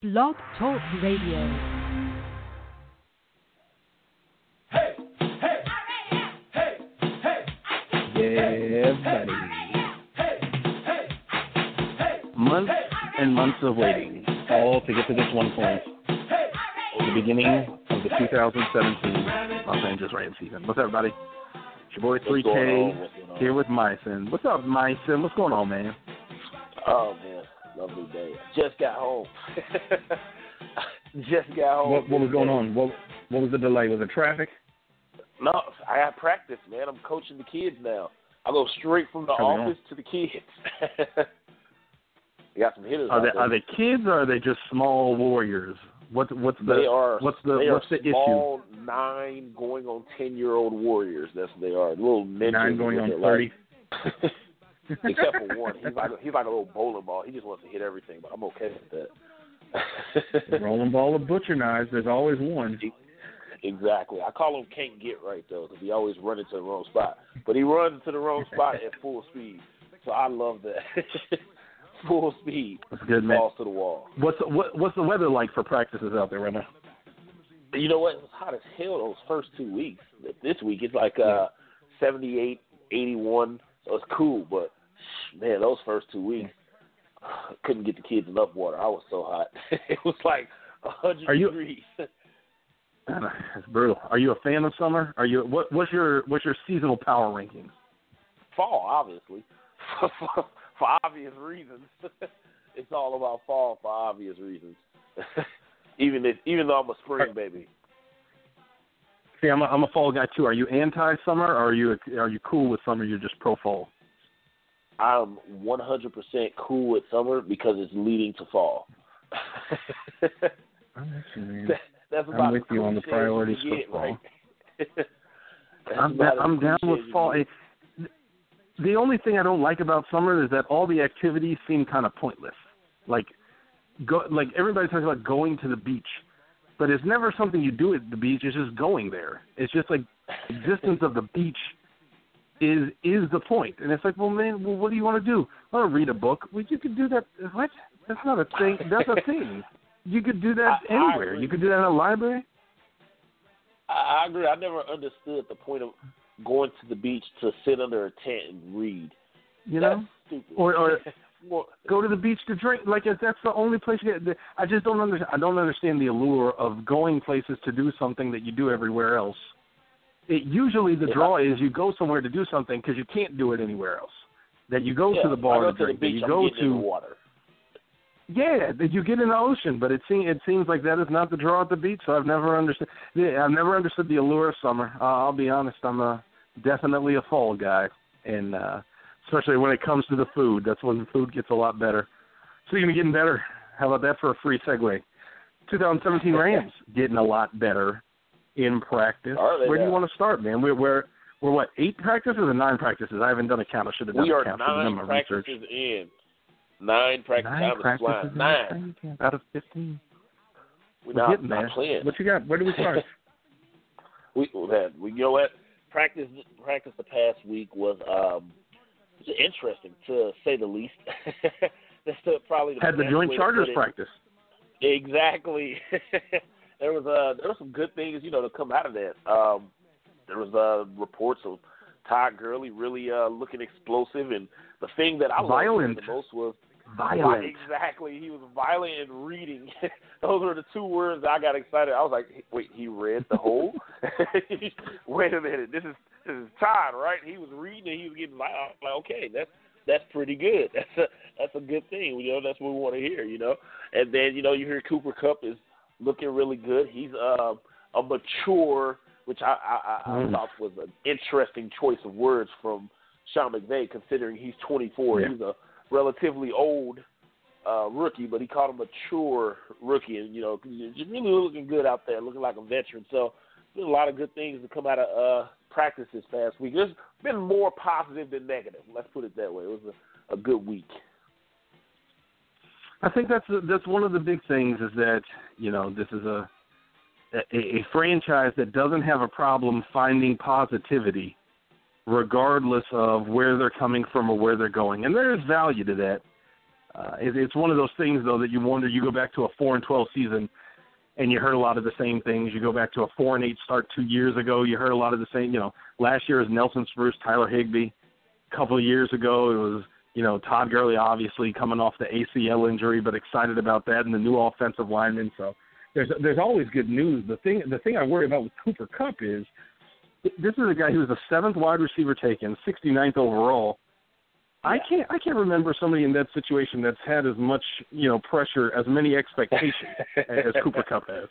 Blog Talk Radio. Hey Hey Hey Hey Hey Yeah, buddy. Hey Hey Hey Months and months of waiting, all to get to this one point. The beginning of the 2017 Los Angeles Rams season. What's up, everybody? It's your boy 3K here with Myson. What's up, Myson? What's going on, man? Oh man, lovely day. Just got home. Just got home. What, what was going on? What What was the delay? Was it traffic? No, I got practice, man. I'm coaching the kids now. I go straight from the Coming office to the kids. you got some hitters. Are they. Are they kids or are they just small warriors? What What's the they are. What's the they What's are the issue? nine going on ten year old warriors. That's what they are. Little ninjas. Nine going on thirty. like. Except for one, he's like he's like a little bowling ball. He just wants to hit everything, but I'm okay with that. Rolling ball of butcher knives. There's always one. Exactly. I call him can't get right though, because he always runs into the wrong spot. But he runs into the wrong spot at full speed. So I love that. full speed. That's good, man. Balls to the wall. What's what, What's the weather like for practices out there right now? You know what? It was hot as hell those first two weeks. This week it's like uh seventy-eight, eighty-one. So it's cool, but man, those first two weeks I couldn't get the kids enough water. I was so hot. it was like a hundred degrees. It's brutal. Are you a fan of summer? Are you what What's your What's your seasonal power rankings? fall, obviously, for, for obvious reasons. it's all about fall for obvious reasons. even if, even though I'm a spring baby, See, I'm a, I'm a fall guy too. Are you anti summer or are you Are you cool with summer? You're just pro fall. I'm 100% cool with summer because it's leading to fall. I'm with you. That- That's I'm with you on the priorities for get, fall. right? I'm as I'm down with fall. It- The only thing I don't like about summer is that all the activities seem kind of pointless. Like go like everybody talks about going to the beach, but it's never something you do at the beach. It's just going there. It's just like existence of the beach is is the point. And it's like, well, man, well, what do you want to do? I want to read a book. Well, you could do that. What? That's not a thing. That's a thing. You could do that I- I anywhere. agree. You could do that in a library. I, I agree. I never understood the point of going to the beach to sit under a tent and read. You That's know, stupid. or or Well, go to the beach to drink. Like if that's the only place you get. I just don't understand. I don't understand the allure of going places to do something that you do everywhere else. It usually the Yeah. draw is you go somewhere to do something because you can't do it anywhere else. That you go yeah, to the bar to to the drink. that beach, you I'm go the to water. yeah. That you get in the ocean, but it seems it seems like that is not the draw at the beach. So I've never understood. Yeah, I've never understood the allure of summer. Uh, I'll be honest. I'm a definitely a fall guy, and uh, especially when it comes to the food. That's when the food gets a lot better. Speaking of getting better, how about that for a free segue? 2017 Rams getting a lot better in practice. Are they Where do you want to start, man? We're we're we're what eight practices or nine practices? I haven't done a count. I should have done We a count. Should have done nine my research. practices in. Nine practice Nine time practices flying. Nine. out of 15. We're We're not, getting not there. playing. What you got? Where do we start? we we had we you know what practice practice the past week was um was interesting to say the least. That's the, probably the Had the joint way chargers practice. Exactly. there was uh there were some good things you know to come out of that. Um, there was uh reports of Todd Gurley really uh looking explosive, and the thing that I loved the most was Violent. Exactly. He was violent and reading. Those were the two words I got excited. I was like, wait, he read the whole? wait a minute. This is this is Todd, right? He was reading and he was getting was like okay, that's that's pretty good. That's a that's a good thing. You know, that's what we want to hear. You know, and then you know you hear Cooper Kupp is looking really good. He's uh, a mature, which I I, I, Mm. Thought was an interesting choice of words from Sean McVay, considering he's 24. Yeah. He's a relatively old uh, rookie, but he called him a mature rookie, and you know, just really looking good out there, looking like a veteran. So, there's a lot of good things to come out of uh, practice this past week. There's been more positive than negative. Let's put it that way. It was a, a good week. I think that's that's one of the big things is that you know this is a a, a franchise that doesn't have a problem finding positivity, regardless of where they're coming from or where they're going, and there is value to that. Uh, it, it's one of those things though that you wonder. You go back to a four and twelve season, and you heard a lot of the same things. You go back to a four and eight start two years ago. You heard a lot of the same. You know, last year was Nelson Spruce, Tyler Higbee. A couple of years ago, it was you know Todd Gurley, obviously coming off the ACL injury, but excited about that and the new offensive lineman. So there's there's always good news. The thing the thing I worry about with Cooper Kupp is this is a guy who was the seventh wide receiver taken, 69th overall. I can't I can't remember somebody in that situation that's had as much you know pressure, as many expectations as Cooper Kupp has.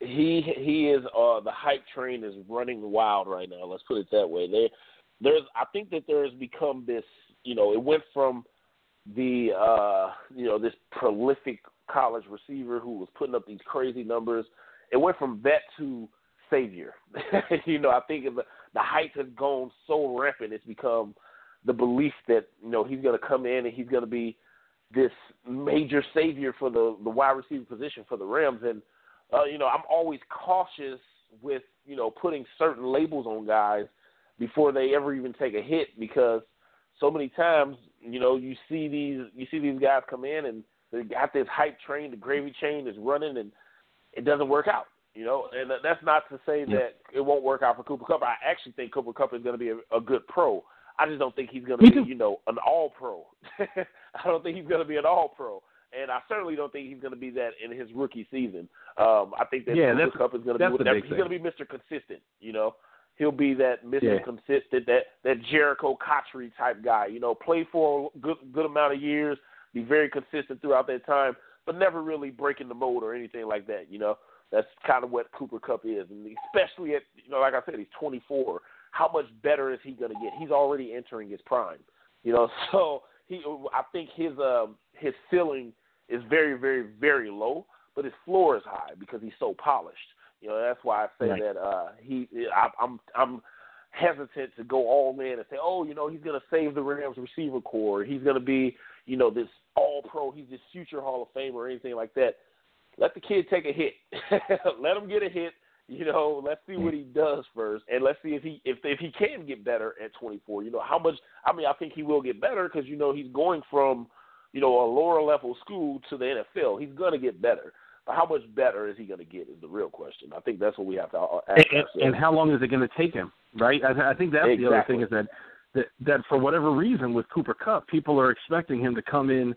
He he is uh the hype train is running wild right now. Let's put it that way. There there's I think that there has become this you know it went from the uh you know this prolific college receiver who was putting up these crazy numbers. It went from that to savior. you know, I think the the hype has gone so rampant. It's become the belief that you know he's going to come in and he's going to be this major savior for the the wide receiver position for the Rams. And uh, you know, I'm always cautious with you know putting certain labels on guys before they ever even take a hit because so many times you know you see these you see these guys come in and they got this hype train, the gravy train is running, and it doesn't work out. You know, and that's not to say yeah. that it won't work out for Cooper Kupp. I actually think Cooper Kupp is going to be a, a good pro. I just don't think he's going to be, you know, an all pro. I don't think he's going to be an all pro, and I certainly don't think he's going to be that in his rookie season. Um, I think that yeah, Cooper Kupp is going to be whatever. He's going to be Mr. Consistent. You know, he'll be that Mr. Yeah. Consistent, that that Jerricho Cotchery type guy. You know, play for a good good amount of years, be very consistent throughout that time, but never really breaking the mold or anything like that. You know, that's kind of what Cooper Kupp is, and especially at you know, like I said, he's 24 how much better is he going to get? He's already entering his prime, you know. So he, I think his um his ceiling is very, very, very low, but his floor is high because he's so polished. You know, that's why I say right. that uh he, I, I'm, I'm hesitant to go all in and say, oh, you know, he's going to save the Rams receiver core. He's going to be, you know, this all pro. He's this future Hall of Fame or anything like that. Let the kid take a hit. Let him get a hit you know, let's see what he does first, and let's see if he if if he can get better at 24. You know, how much? I mean, I think he will get better because you know he's going from you know a lower level school to the NFL. He's going to get better. But how much better is he going to get is the real question. I think that's what we have to ask and, and how long is it going to take him? Right. I, I think that's exactly. the other thing is that, that that for whatever reason with Cooper Kupp, people are expecting him to come in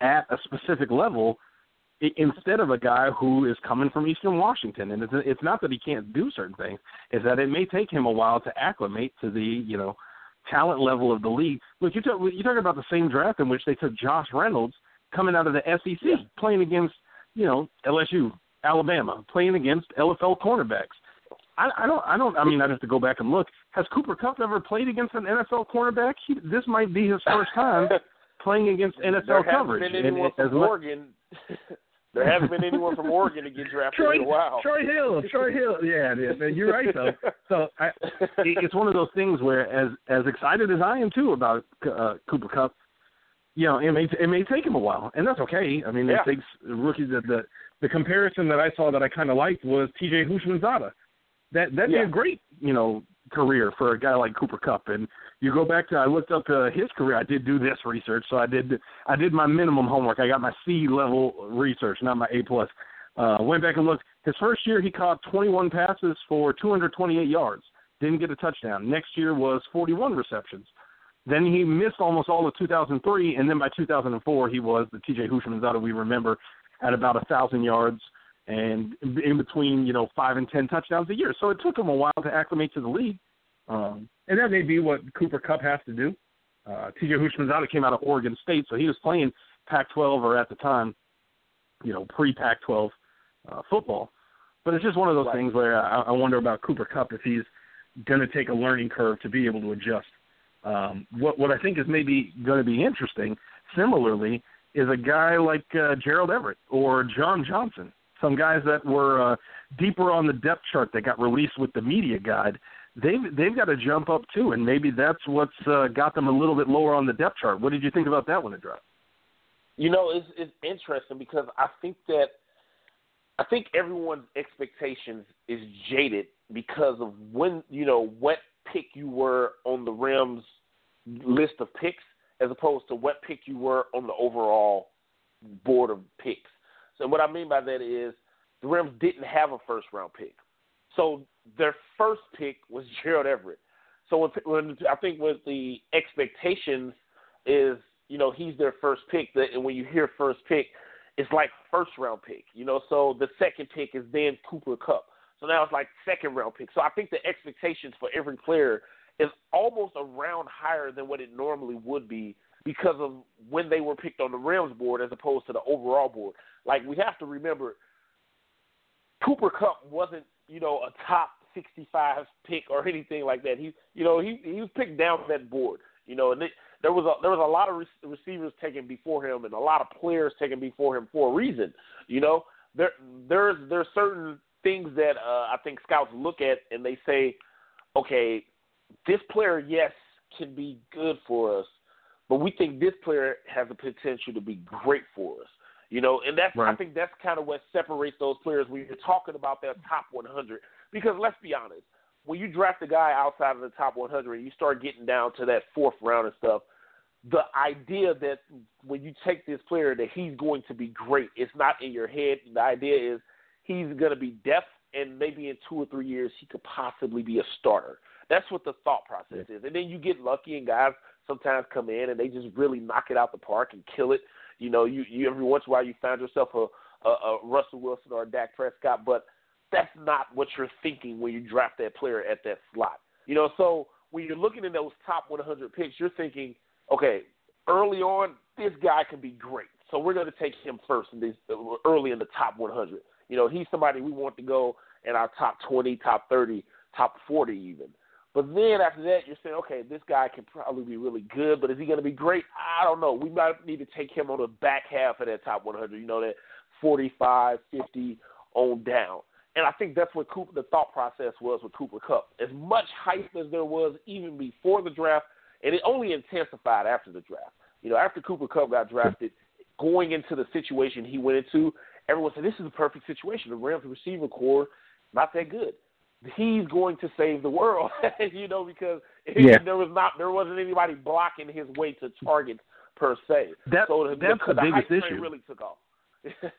at a specific level instead of a guy who is coming from Eastern Washington. And it's, it's not that he can't do certain things; it's that it may take him a while to acclimate to the you know talent level of the league. Look, you talk you talk about the same draft in which they took Josh Reynolds coming out of the SEC, yeah. playing against you know LSU, Alabama, playing against LFL cornerbacks. I, I don't. I don't. I mean, I'd have to go back and look. Has Cooper Kupp ever played against an NFL cornerback? He, this might be his first time playing against NFL there coverage. Been anyone and, from Oregon there hasn't been anyone from Oregon to get drafted Troy, in a while. Troy Hill, Troy Hill. Yeah, yeah you're right though. So I, it's one of those things where, as as excited as I am too about uh, Cooper Kupp, you know, it may it may take him a while, and that's okay. I mean, yeah. it takes rookies. The, the the comparison that I saw that I kind of liked was T.J. Houshmandzadeh. That that'd yeah. be a great you know career for a guy like Cooper Kupp, and you go back to I looked up uh, his career. I did do this research, so I did I did my minimum homework. I got my C level research, not my A plus. Uh, went back and looked. His first year, he caught 21 passes for 228 yards. Didn't get a touchdown. Next year was 41 receptions. Then he missed almost all of 2003, and then by 2004, he was the T.J. Houshmandzadeh we remember at about a thousand yards and in between, you know, five and ten touchdowns a year. So it took him a while to acclimate to the league. Um, and that may be what Cooper Kupp has to do. Uh, T.J. Houshmandzadeh came out of Oregon State, so he was playing Pac-12 or at the time, you know, pre-Pac-12 uh, football. But it's just one of those right. things where I, I wonder about Cooper Kupp if he's going to take a learning curve to be able to adjust. Um, what what I think is maybe going to be interesting, similarly, is a guy like uh, Gerald Everett or John Johnson, some guys that were uh, deeper on the depth chart that got released with the media guide they've they've got to jump up too, and maybe that's what's uh, got them a little bit lower on the depth chart. What did you think about that one, dropped? You know, it's it's interesting because I think that I think everyone's expectations is jaded because of when you know what pick you were on the Rams list of picks, as opposed to what pick you were on the overall board of picks. So what I mean by that is the Rams didn't have a first round pick. So their first pick was Gerald Everett. So when, when I think with the expectations is, you know, he's their first pick. That and when you hear first pick, it's like first round pick. You know, so the second pick is then Cooper Kupp. So now it's like second round pick. So I think the expectations for every player is almost a round higher than what it normally would be because of when they were picked on the Rams board as opposed to the overall board. Like we have to remember, Cooper Kupp wasn't you know a top 65 pick or anything like that. He you know he he was picked down that board. You know, and it, there was a there was a lot of re- receivers taken before him and a lot of players taken before him for a reason. You know, there there's there's certain things that uh, I think scouts look at and they say, okay, this player yes can be good for us, but we think this player has the potential to be great for us. You know, and that's right. I think that's kind of what separates those players when you're talking about their top 100. Because let's be honest, when you draft a guy outside of the top 100 and you start getting down to that fourth round and stuff, the idea that when you take this player that he's going to be great, it's not in your head. The idea is he's going to be deaf, and maybe in two or three years he could possibly be a starter. That's what the thought process is. And then you get lucky, and guys sometimes come in and they just really knock it out the park and kill it. You know, you, you every once in a while you find yourself a, a, a Russell Wilson or a Dak Prescott, but that's not what you're thinking when you draft that player at that slot. You know, so when you're looking at those top 100 picks, you're thinking, okay, early on, this guy can be great. So we're going to take him first in this, early in the top 100. You know, he's somebody we want to go in our top 20, top 30, top 40 even. But then after that, you're saying, okay, this guy can probably be really good, but is he going to be great? I don't know. We might need to take him on the back half of that top 100. You know, that 45, 50 on down. And I think that's what Cooper, the thought process was with Cooper Kupp. As much hype as there was even before the draft, and it only intensified after the draft. You know, after Cooper Kupp got drafted, going into the situation he went into, everyone said this is a perfect situation. The Rams receiver core not that good he's going to save the world, you know, because yeah. there was not there wasn't anybody blocking his way to targets per se. That, so the, that's the, the biggest issue. Really took off.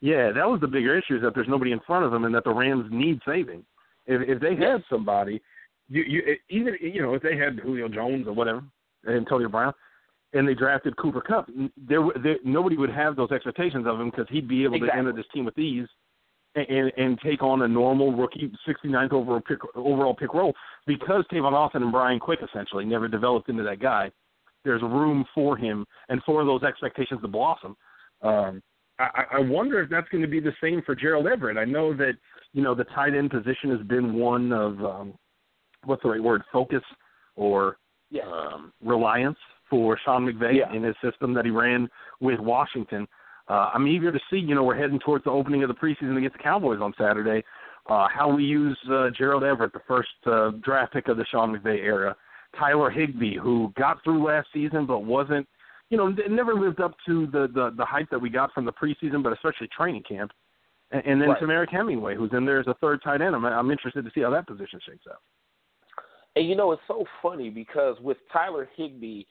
yeah, that was the bigger issue is that there's nobody in front of them and that the Rams need saving. If if they had somebody, you you even you know if they had Julio Jones or whatever, Antonio Brown, and they drafted Cooper Kupp, there, there nobody would have those expectations of him because he'd be able exactly. to enter this team with ease and, and take on a normal rookie 69th overall pick, overall pick role because Tavon Austin and Brian Quick essentially never developed into that guy. There's room for him and for those expectations to blossom. Um, I, I wonder if that's going to be the same for Gerald Everett. I know that you know the tight end position has been one of um, what's the right word, focus or yeah. um, reliance for Sean McVay yeah. in his system that he ran with Washington uh, I'm eager to see. You know, we're heading towards the opening of the preseason against the Cowboys on Saturday. Uh, how we use uh, Gerald Everett, the first uh, draft pick of the Sean McVay era. Tyler Higbee, who got through last season but wasn't, you know, never lived up to the the, the hype that we got from the preseason, but especially training camp. And, and then right. Temarrick Hemingway, who's in there as a third tight end. I'm, I'm interested to see how that position shakes out. And you know, it's so funny because with Tyler Higbee,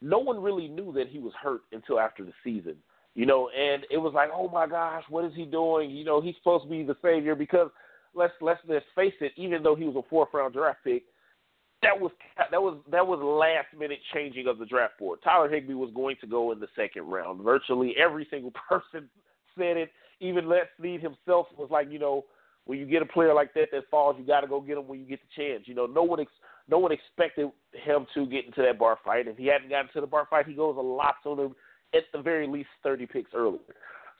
no one really knew that he was hurt until after the season. You know, and it was like, oh my gosh, what is he doing? You know, he's supposed to be the savior because let's let's let's face it, even though he was a fourth round draft pick, that was that was that was last minute changing of the draft board. Tyler Higbee was going to go in the second round. Virtually every single person said it. Even Les Snead himself was like, you know, when you get a player like that that falls, you got to go get him when you get the chance. You know, no one ex- no one expected him to get into that bar fight. If he hadn't gotten to the bar fight, he goes a lot sooner at the very least 30 picks earlier.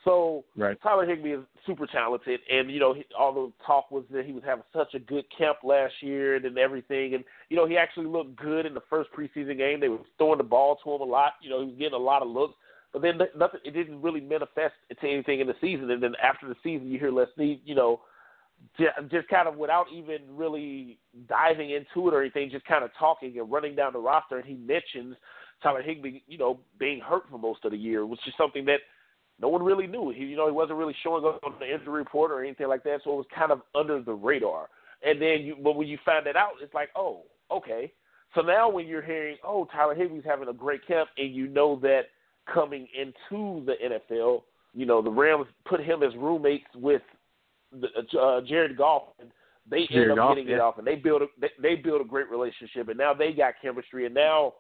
So right. Tyler Higbee is super talented, and you know, he, all the talk was that he was having such a good camp last year and, and everything, and you know, he actually looked good in the first preseason game. They were throwing the ball to him a lot. You know, he was getting a lot of looks, but then nothing. It didn't really manifest into anything in the season. And then after the season, you hear Les Snead, you know, just kind of without even really diving into it or anything, just kind of talking and running down the roster, and he mentions Tyler Higbee, you know, being hurt for most of the year, which is something that no one really knew. He, you know, he wasn't really showing up on the injury report or anything like that, so it was kind of under the radar. And then, you, but when you find that out, it's like, oh, okay. So now when you're hearing, oh, Tyler Higbee's having a great camp, and you know that coming into the NFL, you know the Rams put him as roommates with uh, Jared Goff, and they Jared end up Goff, getting yeah. it off, and they build a, they, they build a great relationship, and now they got chemistry, and now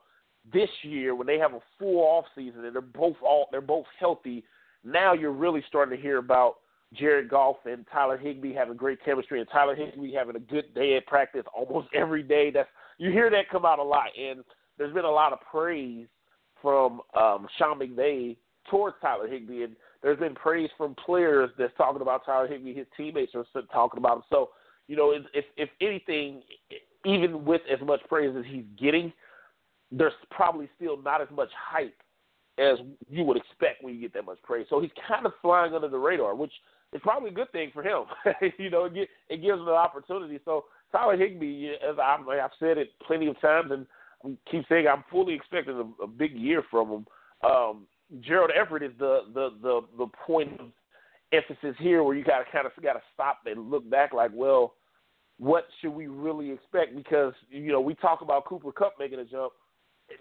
this year when they have a full off season and they're both all they're both healthy, now you're really starting to hear about Jared Goff and Tyler Higbee having great chemistry, and Tyler Higbee having a good day at practice almost every day. That's you hear that come out a lot, and there's been a lot of praise from um, Sean McVay towards Tyler Higbee and there's been praise from players that's talking about Tyler Higbee. His teammates are talking about him. So, you know, if if, anything, even with as much praise as he's getting, there's probably still not as much hype as you would expect when you get that much praise. So he's kind of flying under the radar, which is probably a good thing for him. you know, it, get, it gives him an opportunity. So Tyler Higbee, as I've, I've said it plenty of times, and I keep saying I'm fully expecting a, a big year from him. Um, Gerald Everett is the the the the point of emphasis here, where you got to kind of got to stop and look back, like, well, what should we really expect? Because you know we talk about Cooper Kupp making a jump.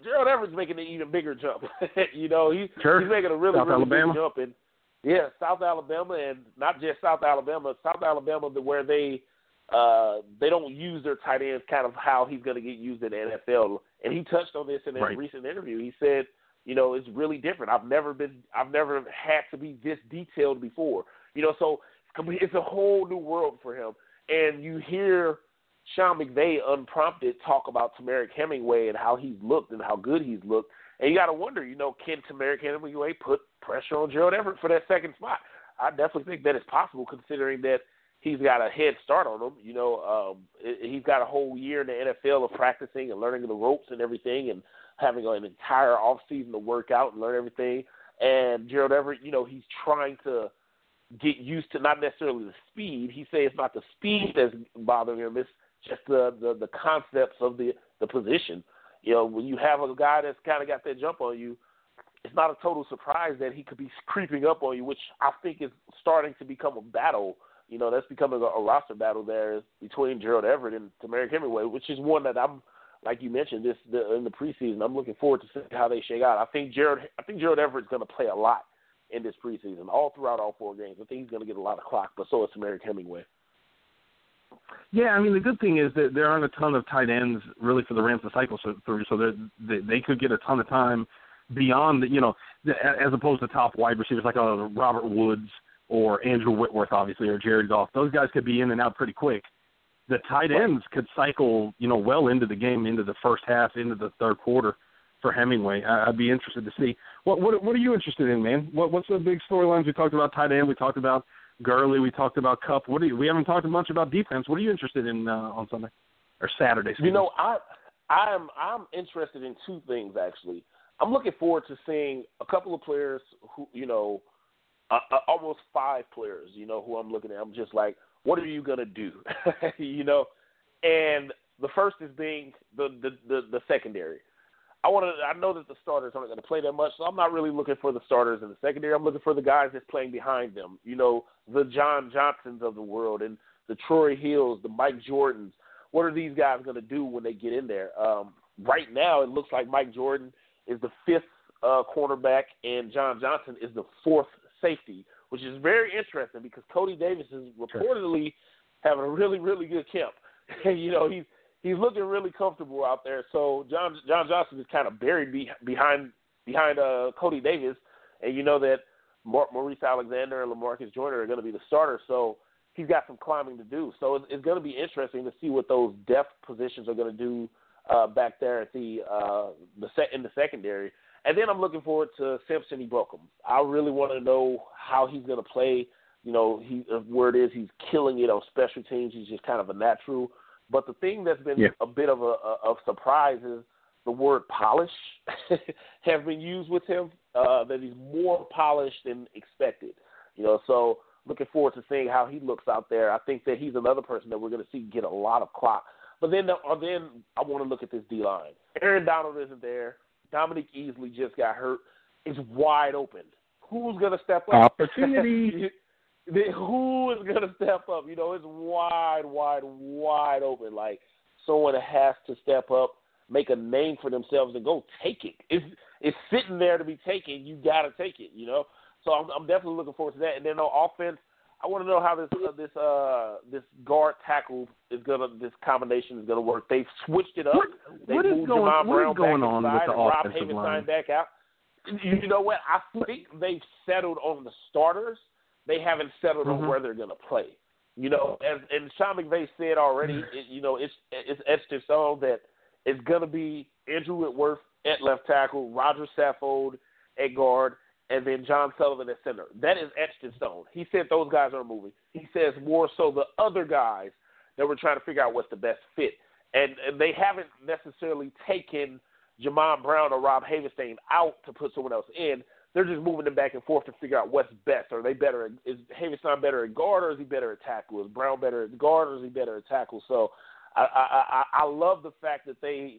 Gerald Everett's making an even bigger jump. you know, he, Sure. he's making a really South really Alabama. big jump, and yeah, South Alabama, and not just South Alabama, South Alabama, the where they uh, they don't use their tight ends kind of how he's going to get used in the NFL. And he touched on this in a Right. recent interview. He said, you know, it's really different. I've never been, I've never had to be this detailed before. You know, so it's a whole new world for him. And you hear Sean McVay unprompted talk about Temarrick Hemingway and how he's looked and how good he's looked. And you got to wonder, you know, can Temarrick Hemingway put pressure on Gerald Everett for that second spot? I definitely think that it's possible, considering that he's got a head start on him. You know, um, he's got a whole year in the NFL of practicing and learning the ropes and everything, and having an entire off season to work out and learn everything. And Gerald Everett, you know, he's trying to get used to not necessarily the speed. He says it's not the speed that's bothering him; it's just the the, the concepts of the the position. You know, when you have a guy that's kind of got that jump on you, it's not a total surprise that he could be creeping up on you, which I think is starting to become a battle. You know, that's becoming a, a roster battle there between Gerald Everett and Temarrick Hemingway, which is one that I'm, like you mentioned, this the, in the preseason. I'm looking forward to seeing how they shake out. I think Gerald, I think Gerald Everett's going to play a lot in this preseason, all throughout all four games. I think he's going to get a lot of clock, but so is Temarrick Hemingway. Yeah, I mean the good thing is that there aren't a ton of tight ends really for the Rams to cycle through, so they they could get a ton of time beyond the you know as opposed to top wide receivers like uh, Robert Woods or Andrew Whitworth, obviously, or Jared Goff. Those guys could be in and out pretty quick. The tight ends could cycle you know well into the game, into the first half, into the third quarter for Hemingway. I, I'd be interested to see what what what are you interested in, man? What what's the big storylines? We talked about tight end. We talked about Gurley. We talked about Kupp. What do you, we haven't talked much about defense. What are you interested in uh, on Sunday or Saturday? excuse You know, I I'm I'm interested in two things actually. I'm looking forward to seeing a couple of players who you know, uh, uh, almost five players. You know who I'm looking at. I'm just like, what are you gonna do? you know, and the first is being the the the, the secondary. I want to. I know that the starters aren't going to play that much, so I'm not really looking for the starters in the secondary. I'm looking for the guys that's playing behind them. You know, the John Johnsons of the world and the Troy Hills, the Mike Jordans. What are these guys going to do when they get in there? Um, right now, it looks like Mike Jordan is the fifth uh, cornerback, and John Johnson is the fourth safety, which is very interesting because Cody Davis is reportedly having a really, really good camp. you know, he's he's looking really comfortable out there. So John John Johnson is kind of buried be, behind behind uh, Cody Davis, and you know that Mar- Maurice Alexander and Lamarcus Joyner are going to be the starters. So he's got some climbing to do. So it's, it's going to be interesting to see what those depth positions are going to do uh, back there at the uh, the set in the secondary. And then I'm looking forward to Samson Ebukam. I really want to know how he's going to play. You know, he where it is he's killing it on special teams. He's just kind of a natural. But the thing that's been Yeah. a bit of a, a of surprise is the word polish have been used with him. Uh, that he's more polished than expected. You know, so looking forward to seeing how he looks out there. I think that he's another person that we're going to see get a lot of clock. But then, uh, then I want to look at this D line. Aaron Donald isn't there. Dominique Easley just got hurt. It's wide open. Who's going to step up? Opportunity. Who is going to step up? You know, it's wide, wide, wide open. Like someone has to step up. make a name for themselves and go take it. It's it's sitting there to be taken. You got to take it. You know. So I'm, I'm definitely looking forward to that. And then on offense, I want to know how this uh, this uh this guard tackle is gonna this combination is gonna work. They've switched it up. What, what is going, Jamon what Brown is going on with the Rob offensive Havenstein line? back out. You know what? I think they've settled on the starters. They haven't settled Mhm. on where they're gonna play. You know, as and Sean McVay said already, it, you know, it's it's etched in stone that it's gonna be Andrew Whitworth at left tackle, Roger Saffold at guard, and then John Sullivan at center. That is etched in stone. He said those guys are moving. He says more so the other guys that we're trying to figure out what's the best fit. And, and they haven't necessarily taken Jamon Brown or Rob Havenstein out to put someone else in. They're just moving them back and forth to figure out what's best. Are they better? Is Havenstein better at guard or is he better at tackle? Is Brown better at guard or is he better at tackle? So I, I, I, I love the fact that they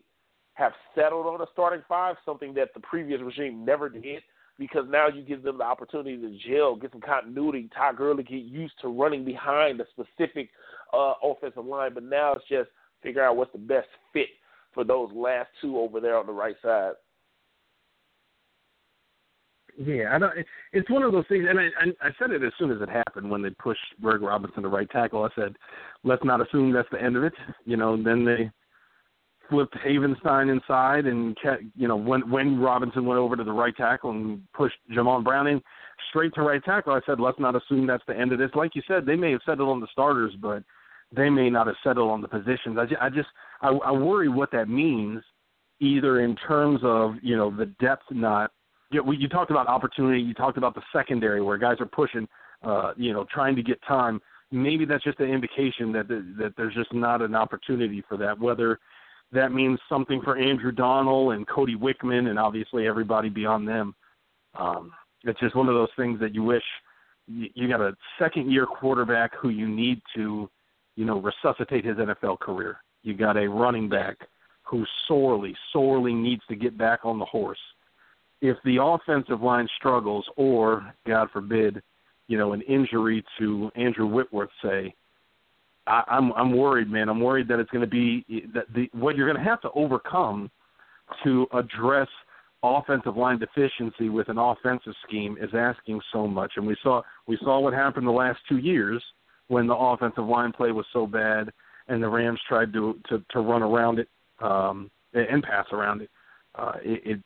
have settled on a starting five, something that the previous regime never did because now you give them the opportunity to gel, get some continuity. Todd Gurley get used to running behind a specific uh, offensive line, but now it's just figure out what's the best fit for those last two over there on the right side. Yeah, I don't, it's one of those things, and I, I said it as soon as it happened when they pushed Greg Robinson to right tackle. I said, let's not assume that's the end of it. You know, then they flipped Havenstein inside, and kept, you know when when Robinson went over to the right tackle and pushed Jamon Brown in straight to right tackle. I said, let's not assume that's the end of this. Like you said, they may have settled on the starters, but they may not have settled on the positions. I just I, just, I, I worry what that means, either in terms of you know the depth not you, know, you talked about opportunity. You talked about the secondary where guys are pushing, uh, you know, trying to get time. Maybe that's just an indication that the, that there's just not an opportunity for that. Whether that means something for Andrew Donnal and Cody Wichmann and obviously everybody beyond them. Um, it's just one of those things that you wish you, you got a second year quarterback who you need to, you know, resuscitate his NFL career. You got a running back who sorely, sorely needs to get back on the horse if the offensive line struggles, or God forbid, you know, an injury to Andrew Whitworth, say, I, I'm I'm worried, man. I'm worried that it's going to be that the what you're going to have to overcome to address offensive line deficiency with an offensive scheme is asking so much. And we saw we saw what happened the last two years when the offensive line play was so bad, and the Rams tried to to, to run around it um, and pass around it. Uh, it, it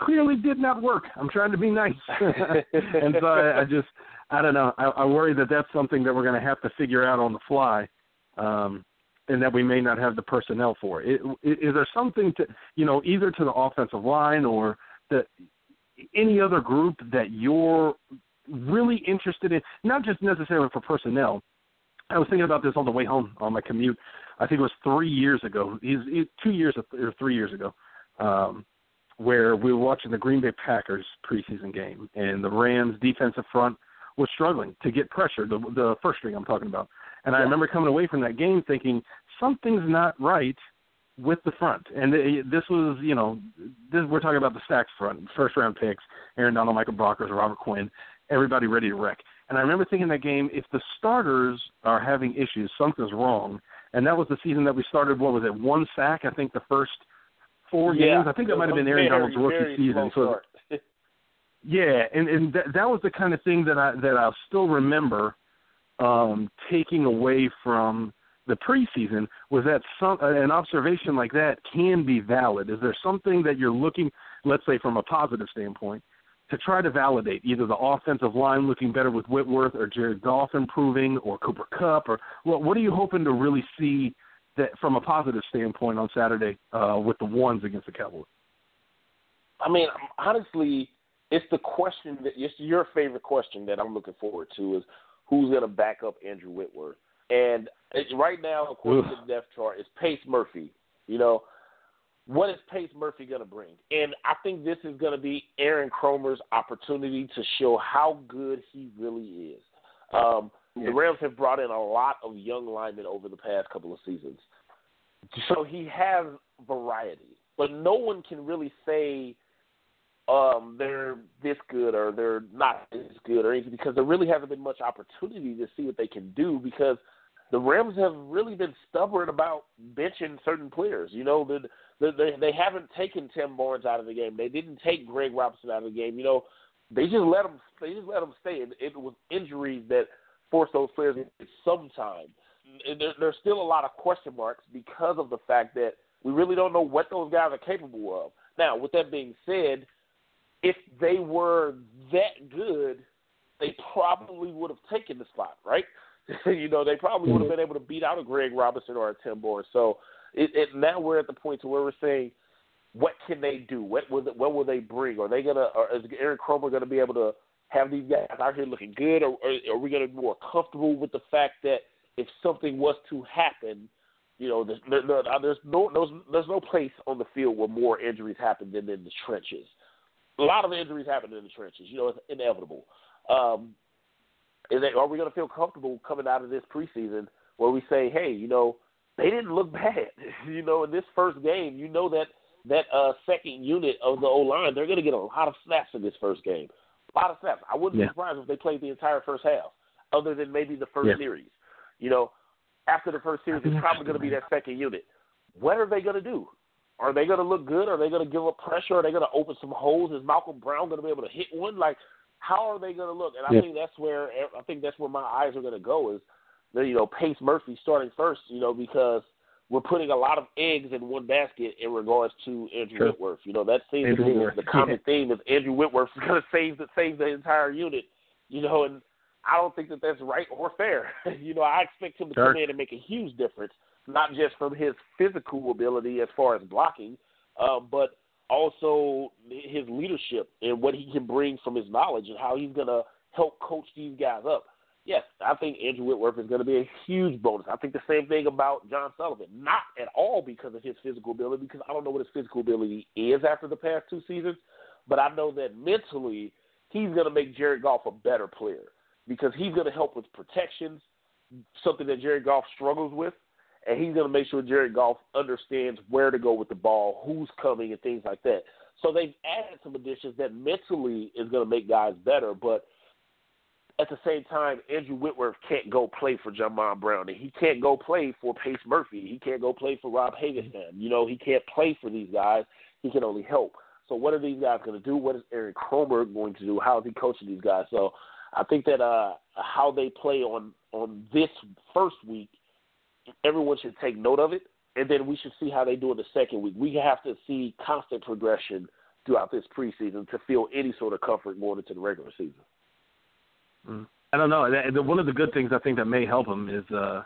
clearly did not work. I'm trying to be nice, and so I, I just I don't know. I, I worry that that's something that we're going to have to figure out on the fly, um, and that we may not have the personnel for. It, is there something to you know either to the offensive line or the any other group that you're really interested in? Not just necessarily for personnel. I was thinking about this on the way home on my commute. I think it was three years ago. He's two years or three years ago. Um, where we were watching the Green Bay Packers preseason game, and the Rams defensive front was struggling to get pressure. The, the first string I'm talking about, and I remember coming away from that game thinking something's not right with the front. And they, this was, you know, this we're talking about the stacks front, first round picks, Aaron Donald, Michael Brockers, Robert Quinn, everybody ready to wreck. And I remember thinking that game, if the starters are having issues, something's wrong. And that was the season that we started. What was it? One sack, I think, the first four yeah, games. I think that might have been Aaron very, Donald's rookie season. So yeah, and and that, that was the kind of thing that I that I'll still remember um, taking away from the preseason was that some an observation like that can be valid. Is there something that you're looking, let's say from a positive standpoint, to try to validate either the offensive line looking better with Whitworth or Jared Goff improving or Cooper Kupp or what what are you hoping to really see that from a positive standpoint on Saturday uh, with the ones against the Cowboys? I mean, honestly, it's the question that it's your favorite question that I'm looking forward to is who's going to back up Andrew Whitworth. And it's, right now, according to the depth chart, it's Pace Murphy. You know, what is Pace Murphy going to bring? And I think this is going to be Aaron Kromer's opportunity to show how good he really is. Um, yeah. The Rams have brought in a lot of young linemen over the past couple of seasons. So he has variety. But no one can really say um, they're this good or they're not this good or anything because there really hasn't been much opportunity to see what they can do because the Rams have really been stubborn about benching certain players. You know, the, the, they they haven't taken Tim Barnes out of the game. They didn't take Greg Robinson out of the game. You know, they just let them. They just let them stay. And it was injuries that forced those players some time. There, there's still a lot of question marks because of the fact that we really don't know what those guys are capable of. Now, with that being said, if they were that good, they probably would have taken the spot, right? you know, they probably would have mm-hmm. been able to beat out a Greg Robinson or a Tim Barnes. So it, it, now we're at the point to where we're saying, what can they do? What will what will they bring? Are they gonna? Or is Aaron Kromer gonna be able to have these guys out here looking good, or, or are we gonna be more comfortable with the fact that if something was to happen, you know, there's, there, there's no there's, there's no place on the field where more injuries happen than in the trenches. A lot of injuries happen in the trenches. You know, it's inevitable. Um, is they, are we going to feel comfortable coming out of this preseason where we say, hey, you know, they didn't look bad. you know, in this first game, you know that that uh, second unit of the O line, they're going to get a lot of snaps in this first game. A lot of snaps. I wouldn't yeah. be surprised if they played the entire first half, other than maybe the first yeah. series. You know, after the first series, it's probably going to be that second unit. What are they going to do? Are they going to look good? Are they going to give up pressure? Are they going to open some holes? Is Malcolm Brown going to be able to hit one? Like, how are they going to look? And I yeah. think that's where I think that's where my eyes are going to go is, you know, Pace Murphy starting first. You know, because we're putting a lot of eggs in one basket in regards to Andrew sure. Whitworth. You know, that seems to be the common theme is Andrew Whitworth is going to save the save the entire unit. You know, and I don't think that that's right or fair. you know, I expect him to sure. come in and make a huge difference, not just from his physical ability as far as blocking, uh, but also his leadership and what he can bring from his knowledge and how he's going to help coach these guys up. Yes, I think Andrew Whitworth is going to be a huge bonus. I think the same thing about John Sullivan. Not at all because of his physical ability, because I don't know what his physical ability is after the past two seasons, but I know that mentally he's going to make Jared Goff a better player because he's going to help with protections, something that Jared Goff struggles with and he's going to make sure Jared Goff understands where to go with the ball, who's coming, and things like that. So they've added some additions that mentally is going to make guys better, but at the same time, Andrew Whitworth can't go play for Jamon Brown, and he can't go play for Pace Murphy. He can't go play for Rob Havenstein. You know, he can't play for these guys. He can only help. So what are these guys going to do? What is Aaron Kromer going to do? How is he coaching these guys? So I think that uh, how they play on on this first week everyone should take note of it, and then we should see how they do in the second week. We have to see constant progression throughout this preseason to feel any sort of comfort going into the regular season. Mm. I don't know. One of the good things I think that may help them is, uh,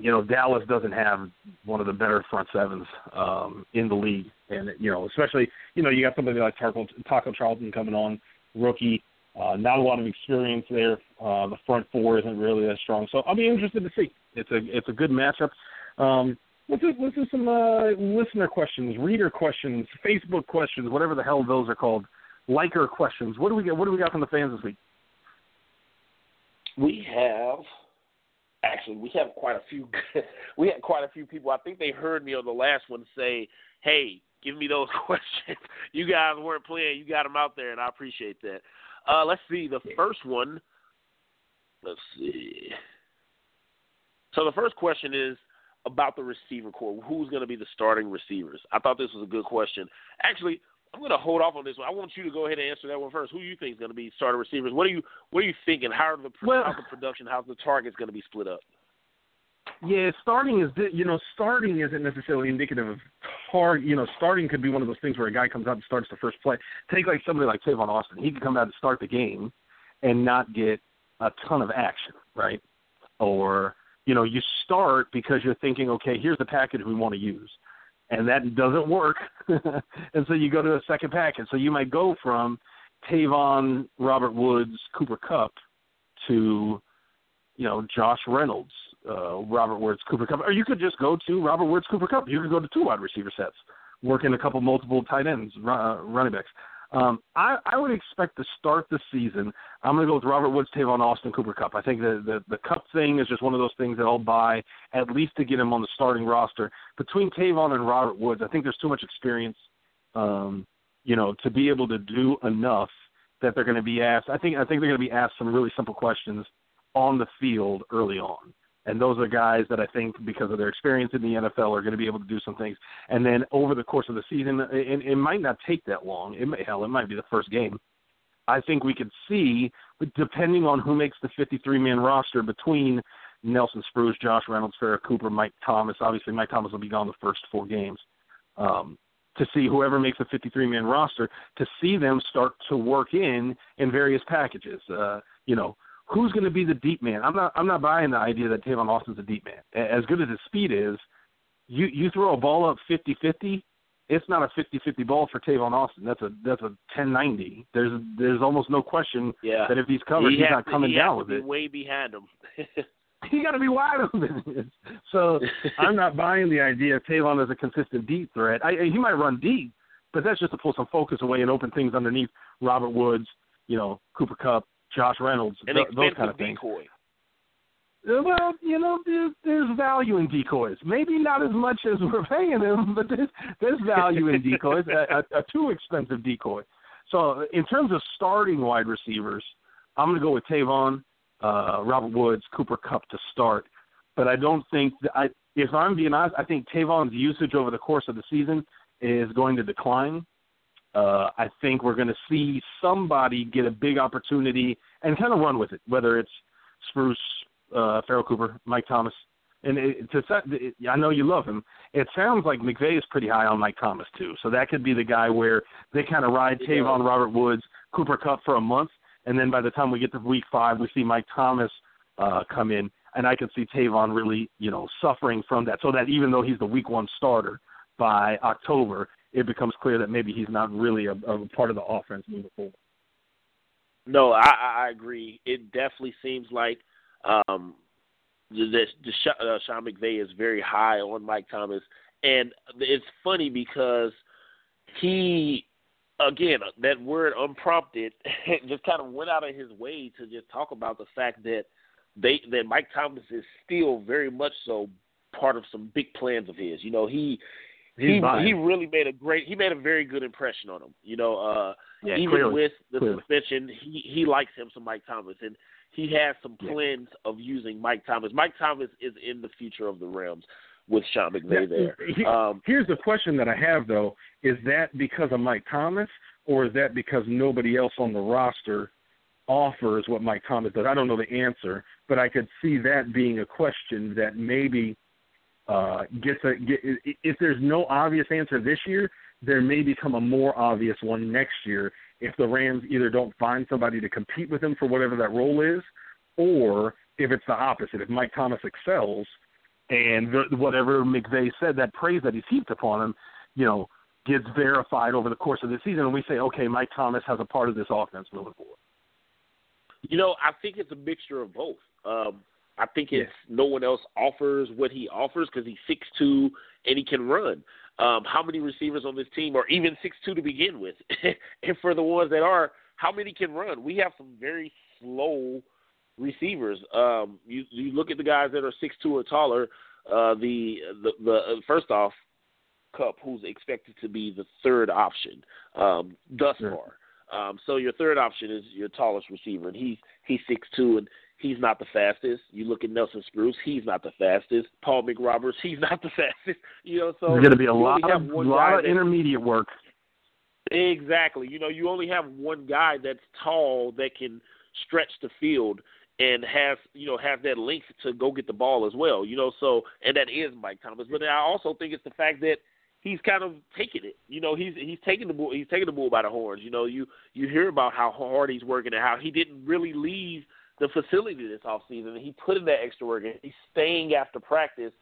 you know, Dallas doesn't have one of the better front sevens um, in the league, and you know, especially you know, you got somebody like Taco, Taco Charlton coming on, rookie. Uh, not a lot of experience there. Uh, the front four isn't really that strong, so I'll be interested to see. It's a it's a good matchup. Um, let's do, let's do some uh, listener questions, reader questions, Facebook questions, whatever the hell those are called, liker questions. What do we get? What do we got from the fans this week? We have actually we have quite a few. we had quite a few people. I think they heard me on the last one say, "Hey, give me those questions. You guys weren't playing. You got them out there, and I appreciate that." Uh, let's see. The first one. Let's see. So the first question is about the receiver core. Who's going to be the starting receivers? I thought this was a good question. Actually, I'm going to hold off on this one. I want you to go ahead and answer that one first. Who do you think is going to be starting receivers? What are you What are you thinking? How are the well, how's the production? How's the targets going to be split up? Yeah, starting is you know starting isn't necessarily indicative of tar. You know, starting could be one of those things where a guy comes out and starts the first play. Take like somebody like Tavon Austin. He could come out and start the game and not get a ton of action, right? Or you know, you start because you're thinking, okay, here's the package we want to use. And that doesn't work. and so you go to a second package. So you might go from Tavon, Robert Woods, Cooper Kupp to, you know, Josh Reynolds, uh, Robert Woods, Cooper Kupp Or you could just go to Robert Woods, Cooper Kupp You could go to two wide receiver sets, work in a couple multiple tight ends, uh, running backs. Um, I, I would expect to start the season. I'm going to go with Robert Woods, Tavon Austin, Cooper Kupp. I think the, the the Kupp thing is just one of those things that I'll buy at least to get him on the starting roster. Between Tavon and Robert Woods, I think there's too much experience, um, you know, to be able to do enough that they're going to be asked. I think I think they're going to be asked some really simple questions on the field early on. And those are guys that I think, because of their experience in the NFL, are going to be able to do some things. And then over the course of the season, it, it might not take that long. It may, hell, it might be the first game. I think we could see, depending on who makes the 53-man roster between Nelson Spruce, Josh Reynolds, Pharoh Cooper, Mike Thomas. Obviously, Mike Thomas will be gone the first four games. Um, to see whoever makes a 53-man roster, to see them start to work in in various packages. Uh, you know, who's going to be the deep man? I'm not. I'm not buying the idea that Tavon Austin's a deep man. As good as his speed is, you you throw a ball up 50-50, it's not a 50-50 ball for Tavon Austin. That's a that's a 10-90. There's there's almost no question yeah. that if he's covered, he he's not to, coming he down with it. Way behind him. he got to be wide open. so I'm not buying the idea of Tavon as a consistent deep threat. I, he might run deep, but that's just to pull some focus away and open things underneath Robert Woods, you know, Cooper Kupp, Josh Reynolds, An th- those kind of things. Uh, Well, you know, there's, there's value in decoys. Maybe not as much as we're paying them, but there's there's value in decoys. a, a, a too expensive decoy. So, in terms of starting wide receivers, I'm going to go with Tavon, uh, Robert Woods, Cooper Kupp to start. But I don't think that I, if I'm being honest, I think Tavon's usage over the course of the season is going to decline. Uh, I think we're going to see somebody get a big opportunity and kind of run with it, whether it's Spruce, uh, Pharoh Cooper, Mike Thomas. And it, to set, it, I know you love him. It sounds like McVay is pretty high on Mike Thomas too, so that could be the guy where they kind of ride Tavon, Robert Woods, Cooper Kupp for a month, and then by the time we get to week five, we see Mike Thomas uh, come in, and I can see Tavon really, you know, suffering from that. So that even though he's the week one starter, by October, it becomes clear that maybe he's not really a, a part of the offense moving forward. No, I, I agree. It definitely seems like um, the, uh, Sean McVay is very high on Mike Thomas, and it's funny because he, again, that word unprompted, just kind of went out of his way to just talk about the fact that they that Mike Thomas is still very much so part of some big plans of his. You know, he he he really made a great he made a very good impression on him. You know, uh yeah, even clearly, with the clearly. suspension, he he likes him some Mike Thomas and he has some Yeah. plans of using Mike Thomas. Mike Thomas is in the future of the Rams with Sean McVay there. He- Um Here's the question that I have though: Is that because of Mike Thomas, or is that because nobody else on the roster offers what Mike Thomas does? I don't know the answer, but I could see that being a question that maybe uh, gets a. Get, if there's no obvious answer this year, there may become a more obvious one next year if the Rams either don't find somebody to compete with him for whatever that role is, or if it's the opposite. If Mike Thomas excels and the, whatever McVay said, that praise that he's heaped upon him, you know, gets verified over the course of the season, and we say, okay, Mike Thomas has a part of this offense moving forward. You know, I think it's a mixture of both. Um, I think it's no one else offers what he offers because he's six two and he can run. Um, how many receivers on this team are even six two to begin with? and for the ones that are, how many can run? We have some very slow receivers. Um, you you look at the guys that are six two or taller. Uh, the the the uh, first off, Kupp, who's expected to be the third option um, thus far. Um, so your third option is your tallest receiver, and he's he's six two, and he's not the fastest. You look at Nelson Spruce, he's not the fastest. Paul McRoberts, he's not the fastest. You know, so There's going to be a lot of lot of intermediate work. Exactly. You know, you only have one guy that's tall that can stretch the field and have you know have that length to go get the ball as well. You know, so and that is Mike Thomas. But I also think it's the fact that he's kind of taking it. You know, he's he's taking the bull he's taking the bull by the horns. You know, you you hear about how hard he's working and how he didn't really leave the facility this off season. He put in that extra work and he's staying after practice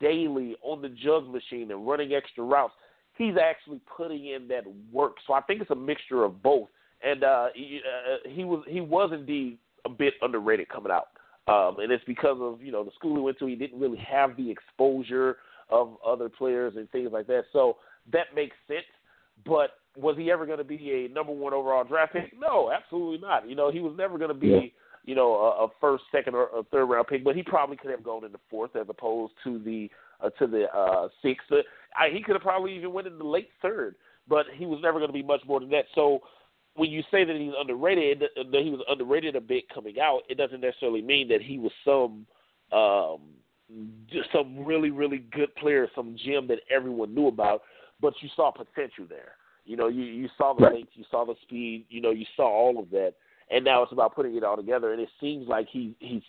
daily on the jugs machine and running extra routes. He's actually putting in that work. So I think it's a mixture of both. And uh, he, uh, he was he was indeed a bit underrated coming out, um, and it's because of you know the school he went to. He didn't really have the exposure of other players and things like that. So that makes sense. But was he ever going to be a number one overall draft pick? No, absolutely not. You know, he was never going to be. You know a, a first, second, or a third round pick. But he probably could have gone in the fourth as opposed to the uh, to the uh, sixth. I, he could have probably even went in the late third. But he was never going to be much more than that. So when you say that he's underrated, that he was underrated a bit coming out, it doesn't necessarily mean that he was some um, just some really really good players, some gym that everyone knew about, but you saw potential there. You know, you you saw the Right. length, you saw the speed, you know, you saw all of that, and now it's about putting it all together. And it seems like he he's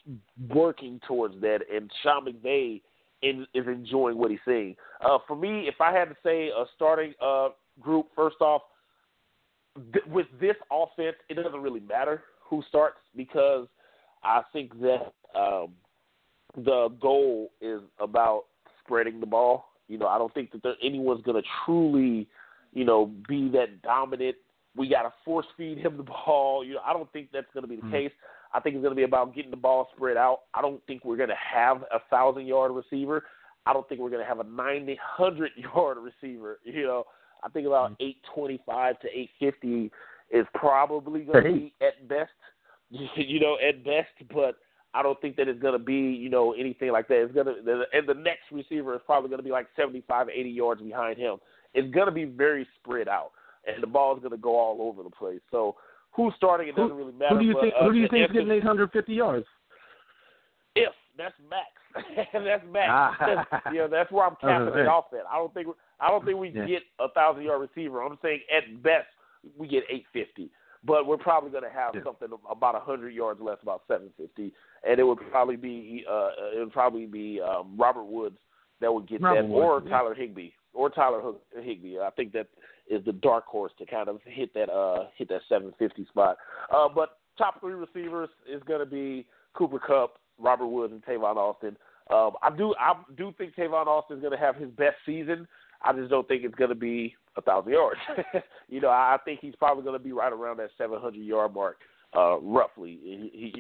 working towards that. And Sean McVay in, is enjoying what he's seeing. Uh, for me, if I had to say a starting uh, group, first off, th- with this offense, it doesn't really matter who starts because I think that um, the goal is about spreading the ball. You know, I don't think that there, anyone's going to truly, you know, be that dominant. We got to force feed him the ball. You know, I don't think that's going to be the Mhm. case. I think it's going to be about getting the ball spread out. I don't think we're going to have a thousand yard receiver. I don't think we're going to have a ninety hundred yard receiver. You know, I think about eight twenty five to eight fifty is probably going to be at best. You know, at best, but I don't think that it's going to be, you know, anything like that. It's going to, and the next receiver is probably going to be like 75, 80 yards behind him. It's going to be very spread out, and the ball is going to go all over the place. So who's starting, it doesn't really matter. Who do you but, think? uh, Who do you think is getting 850 yards? If that's max, that's max. Ah. you know, that's where I'm capping it off at. I don't think I don't think we Yeah. get a thousand yard receiver. I'm saying at best we get 850, but we're probably going to have Yeah. something about 100 yards less, about 750, and it would probably be uh, it would probably be um, Robert Woods that would get Robert that, Woods, or yeah. Tyler Higbee, or Tyler Higbee. I think that is the dark horse to kind of hit that uh hit that 750 spot. Uh, but top three receivers is going to be Cooper Kupp, Robert Woods, and Tavon Austin. Um, I do I do think Tavon Austin is going to have his best season. I just don't think it's going to be a thousand yards. you know, I think he's probably going to be right around that 700 yard mark, uh, roughly. He,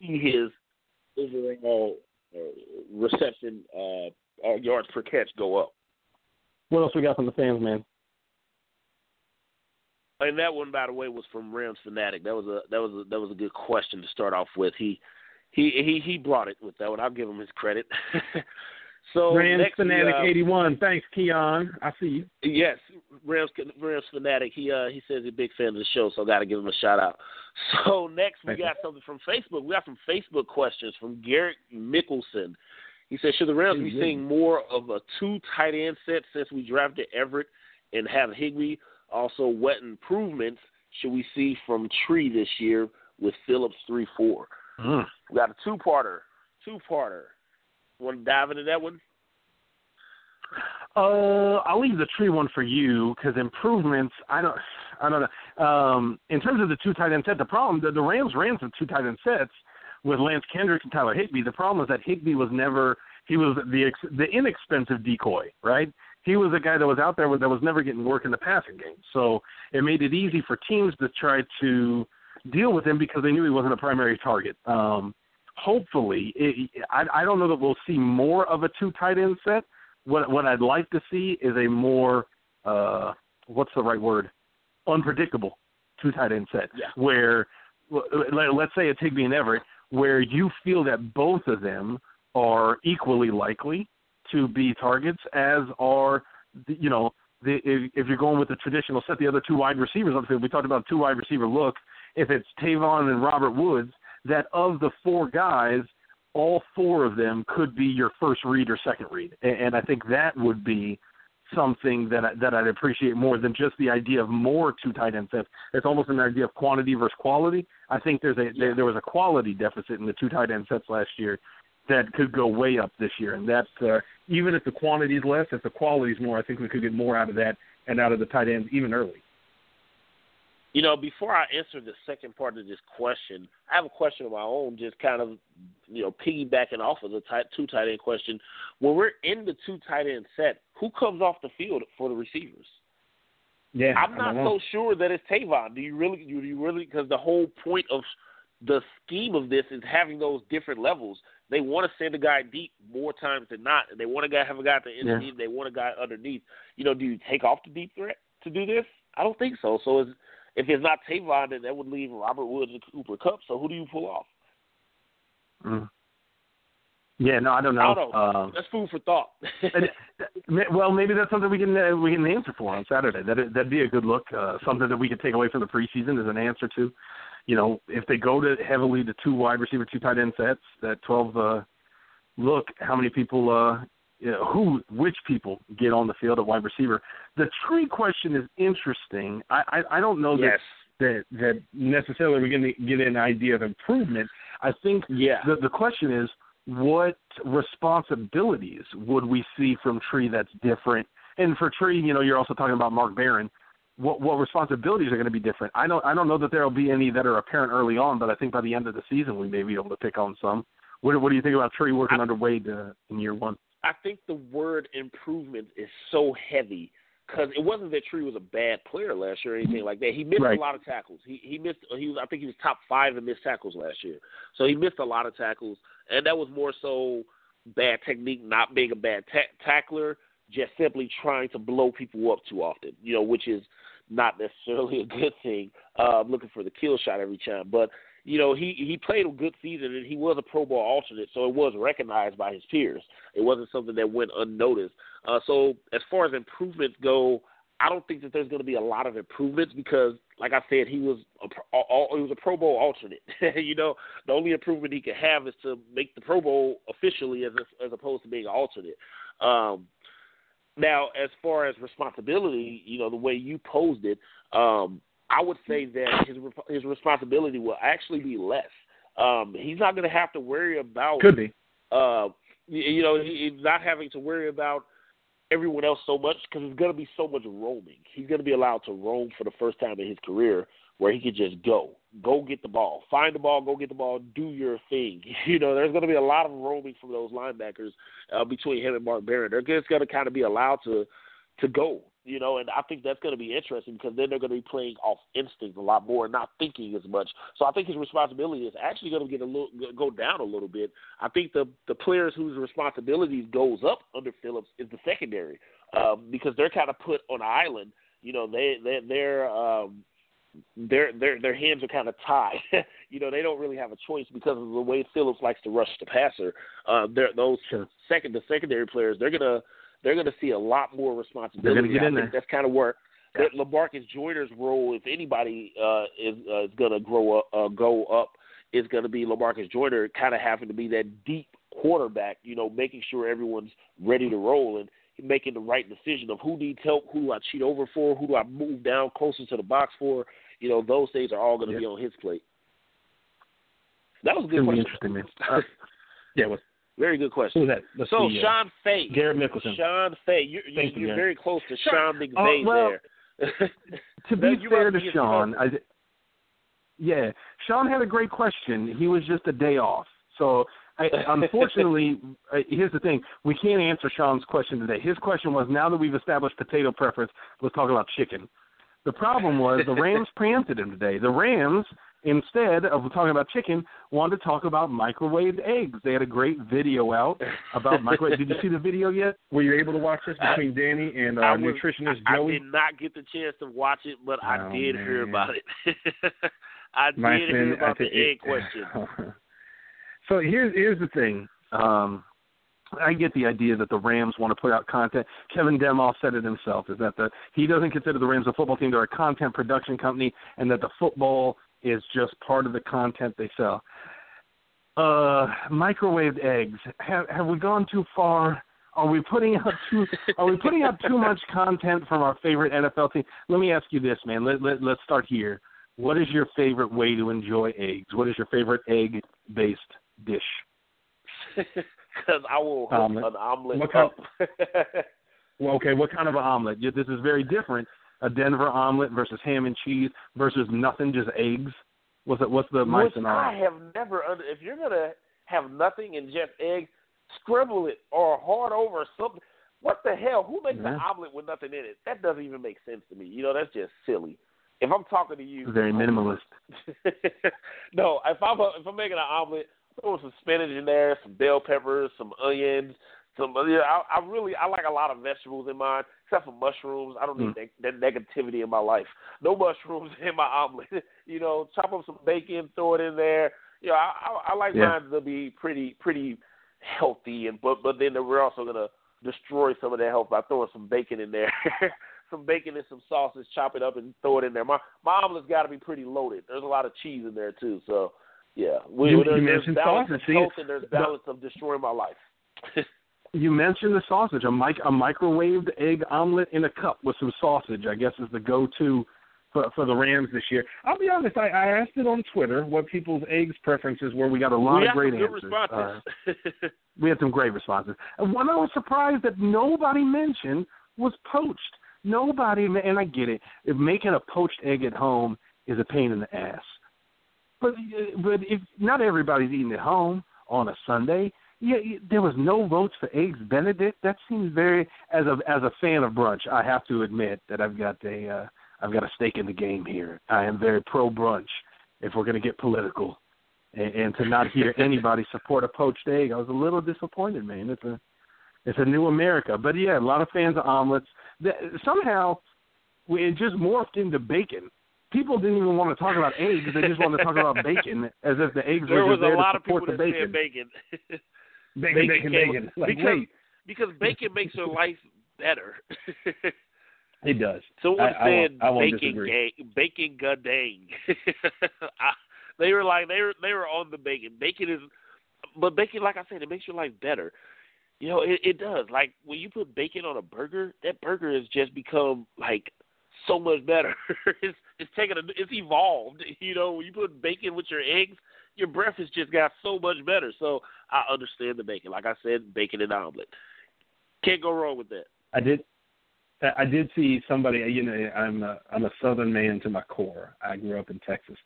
he, his overall uh, reception uh, uh, yards per catch go up. What else we got from the fans, man? And that one, by the way, was from Rams fanatic. That was a that was a, that was a good question to start off with. He he he he brought it with that one. I'll give him his credit. so Rams next fanatic uh, 81. Thanks, Keon. I see you. Yes, Rams Rams fanatic. He uh he says he's a big fan of the show, so I got to give him a shout out. So next we Thank you. got something from Facebook. We got some Facebook questions from Garrett Mickelson. He said, "Should the Rams be seeing more of a two tight end set since we drafted Everett and have Higbee? Also, what improvements should we see from Tree this year with Phillips three four? Mm. We got a two parter. Two parter. Want to dive into that one? Uh, I'll leave the tree one for you because improvements. I don't. I don't know. Um, in terms of the two tight end set, the problem the, the Rams ran some two tight end sets with Lance Kendricks and Tyler Higbee. The problem is that Higbee was never. He was the ex, the inexpensive decoy, right? He was a guy that was out there that was never getting work in the passing game. So it made it easy for teams to try to deal with him because they knew he wasn't a primary target. Um, hopefully, it, I, I don't know that we'll see more of a two tight end set what what I'd like to see is a more uh what's the right word unpredictable two tight end set Yeah. where let- let's say it's Higbee and Everett where you feel that both of them are equally likely to be targets as are the, you know the, if, if you're going with the traditional set the other two wide receivers obviously we talked about two wide receiver look. If it's Tavon and Robert Woods that of the four guys all four of them could be your first read or second read, and, and I think that would be something that I, that I'd appreciate more than just the idea of more two tight end sets. It's almost an idea of quantity versus quality. I think there's a there, there was a quality deficit in the two tight end sets last year that could go way up this year, and that's uh, even if the quantity is less, if the quality is more, I think we could get more out of that and out of the tight ends even early. You know, before I answer the second part of this question, I have a question of my own, just kind of, you know, piggybacking off of the tight, two tight end question. When we're in the two tight end set, who comes off the field for the receivers? Yeah, I'm not so sure that it's Tavon. Do you really? Do you really? Because the whole point of the scheme of this is having those different levels. They want to send a guy deep more times than not, and they want a guy have a guy at the end Yeah. of the deep. They want a guy underneath. You know, do you take off the deep threat to do this? I don't think so. So is, if it's not Tavon, then that would leave Robert Woods and Cooper Kupp. So who do you pull off? Mm. Yeah, no, I don't know. I don't know. Um, That's food for thought. Uh, well, maybe that's something we can uh, we can answer for on Saturday. That that'd be a good look. Uh, something that we could take away from the preseason as an answer to. you know, if they go to heavily to two wide receiver, two tight end sets, that 12 uh, look, how many people, uh, you know, who, which people get on the field at wide receiver. The tree question is interesting. I, I, I don't know yes. that, that, that necessarily we're going to get an idea of improvement. I think yeah. the, the question is, what responsibilities would we see from Tree that's different? And for Tree, you know, you're also talking about Mark Barron what what responsibilities are going to be different. I don't I don't know that there will be any that are apparent early on, but I think by the end of the season we may be able to pick on some. What what do you think about Tree working I, under Wade uh, in year one? I think the word improvement is so heavy because it wasn't that Tree was a bad player last year or anything like that. He missed right. a lot of tackles. He he missed. He was I think he was top five in missed tackles last year. So he missed a lot of tackles, and that was more so bad technique, not being a bad ta- tackler, just simply trying to blow people up too often. You know, which is not necessarily a good thing. Uh, looking for the kill shot every time, but you know he he played a good season and he was a Pro Bowl alternate, so it was recognized by his peers. It wasn't something that went unnoticed. Uh, so as far as improvements go, I don't think that there's going to be a lot of improvements because, like I said, he was a he was a Pro Bowl alternate. you know, the only improvement he could have is to make the Pro Bowl officially as as opposed to being alternate. Um, now, as far as responsibility, you know, the way you posed it, um, I would say that his his responsibility will actually be less. Um, he's not going to have to worry about could be, uh, you know, he's not having to worry about everyone else so much because there's going to be so much roaming. He's going to be allowed to roam for the first time in his career, where he could just go, go get the ball, find the ball, go get the ball, do your thing. You know, there's going to be a lot of roaming from those linebackers uh, between him and Mark Barron. They're just going to kind of be allowed to to go. You know, and I think that's going to be interesting because then they're going to be playing off instinct a lot more and not thinking as much. So I think his responsibility is actually going to get a little go down a little bit. I think the the players whose responsibilities goes up under Phillips is the secondary um, because they're kind of put on an island. You know, they they they're um, their their their hands are kind of tied. you know, they don't really have a choice because of the way Phillips likes to rush the passer. Uh, they're, those sure. second the secondary players, they're gonna they're gonna see a lot more responsibility. They're gonna get in there. That's kind of where yeah. Lamarcus Joyner's role, if anybody uh, is uh, is gonna grow up, uh, go up, is gonna be Lamarcus Joyner, kind of having to be that deep quarterback. You know, making sure everyone's ready to roll and making the right decision of who needs help, who do I cheat over for, who do I move down closer to the box for. You know, those things are all going to yeah. be on his plate. That was a good question. Interesting, man. Uh, yeah, what? Very good question. Who's that? Let's so see, uh, Sean Fay, Garrett Mickelson, Sean Fay, you're, you're, you, very close to Sean, Sean McVay uh, well, there. to be you fair must to be Sean, I, yeah, Sean had a great question. He was just a day off, so I, unfortunately, uh, here's the thing: we can't answer Sean's question today. His question was, now that we've established potato preference, let's talk about chicken. The problem was the Rams preempted him today. The Rams, instead of talking about chicken, wanted to talk about microwaved eggs. They had a great video out about microwave. did you see the video yet? Were you able to watch this between Danny and uh, was, nutritionist I, Joey? I did not get the chance to watch it, but I Oh, did man. hear about it. I did My hear friend, I about the egg it- question. so here's here's the thing. Um, I get the idea that the Rams want to put out content. Kevin Demoff said it himself: is that the he doesn't consider the Rams a football team; they're a content production company, and that the football is just part of the content they sell. Uh, microwaved eggs. Have have we gone too far? Are we putting out too Are we putting out too much content from our favorite NFL team? Let me ask you this, man. Let, let let's start here. What is your favorite way to enjoy eggs? What is your favorite egg-based dish? Because I will Omelet. an omelet What kind-. Well, okay, what kind of an omelet? This is very different. A Denver omelet versus ham and cheese versus nothing, just eggs. What's it? What's the mice Which and I have never under. If you're gonna have nothing and just eggs, scribble it or hard over something. What the hell? Who makes Yeah. an omelet with nothing in it? That doesn't even make sense to me. You know, that's just silly. If I'm talking to you, Very minimalist. no, if I'm a, if I'm making an omelet, throw some spinach in there, some bell peppers, some onions, some. Yeah, I, I really I like a lot of vegetables in mine, except for mushrooms. I don't need Mm. that, that negativity in my life. No mushrooms in my omelet. you know, chop up some bacon, throw it in there. You know, I I, I like Yeah. mine to be pretty pretty healthy, and but but then we're also gonna destroy some of that health by throwing some bacon in there. some bacon and some sausage, chop it up and throw it in there. My my omelet's got to be pretty loaded. There's a lot of cheese in there too, so yeah. We, You- there's, you there's balance sausage, of see? health and there's The- balance of destroying my life. You mentioned the sausage. A mic a microwaved egg omelet in a cup with some sausage. I guess is the go-to for for the Rams this year. I'll be honest. I, I asked it on Twitter what people's eggs preferences were. We got a lot of great answers. responses. Uh, we had some great responses. And one I was surprised that nobody mentioned was poached. Nobody, and I get it. If making a poached egg at home is a pain in the ass, but but if not everybody's eating at home on a Sunday, yeah, there was no votes for eggs Benedict. That seems very as a as a fan of brunch. I have to admit that I've got a uh, I've got a stake in the game here. I am very pro brunch. If we're going to get political, and, and to not hear anybody support a poached egg, I was a little disappointed, man. It's a it's a new America, but yeah, a lot of fans of omelets. That, somehow, we- it just morphed into bacon. People didn't even want to talk about eggs; they just wanted to talk about bacon, as if the eggs there were just there a lot to of people support the bacon. bacon. Bacon, bacon, bacon. Like, because wait, because bacon makes your life better. it does. Someone I- I won't- I won't bacon gang, bacon gadang. I, they were like they were they were on the bacon. Bacon is, but bacon, like I said, it makes your life better. You know, it, it does. Like when you put bacon on a burger, that burger has just become like so much better. it's it's taken a, it's evolved. You know, when you put bacon with your eggs, your breakfast just got so much better. So I understand the bacon. Like I said, bacon and omelet. Can't go wrong with that. I did. I did see somebody. You know, I'm a I'm a Southern man to my core. I grew up in Texas.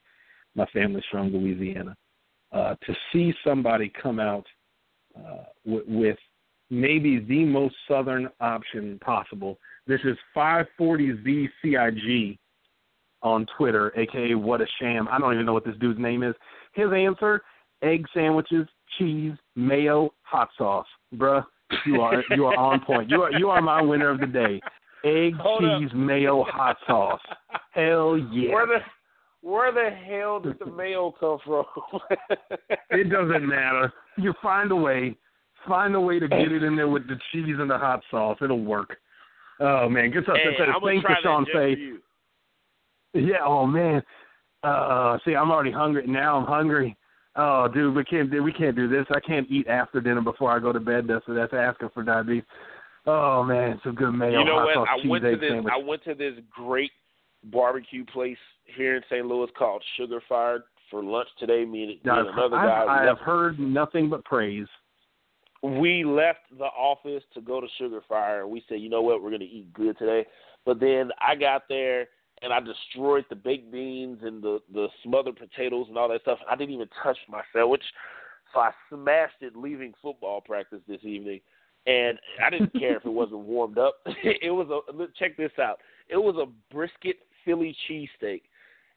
My family's from Louisiana. Uh, to see somebody come out uh, with, with maybe the most Southern option possible. This is 540ZCIG on Twitter, aka What a Sham. I don't even know what this dude's name is. His answer: egg sandwiches, cheese, mayo, hot sauce. Bruh, you are you are on point. You are you are my winner of the day. Egg, Hold up. cheese, mayo, hot sauce. Hell yeah! Where the where the hell did the mayo come from? It doesn't matter. You find a way. Find a way to get it in there with the cheese and the hot sauce. It'll work. Oh man, good stuff. hey, Says, I'm gonna Thanks try to Sean that just for Faye. you. Yeah. Oh man. Uh, see, I'm already hungry now. I'm hungry. Oh, dude, we can't do we can't do this. I can't eat after dinner before I go to bed. That's that's asking for diabetes. Oh man, some good mayo, You know what? sauce, I went to this. sandwich. I went to this great barbecue place here in St. Louis called Sugar Fire for lunch today. Me and, me and another I've, guy. I have heard nothing but praise. we left the office to go to Sugar Fire, and we said, you know what, we're going to eat good today. But then I got there and I destroyed the baked beans and the the smothered potatoes and all that stuff. I didn't even touch my sandwich, so I smashed it leaving football practice this evening. And I didn't care if it wasn't warmed up. it was a check this out. It was a brisket Philly cheesesteak,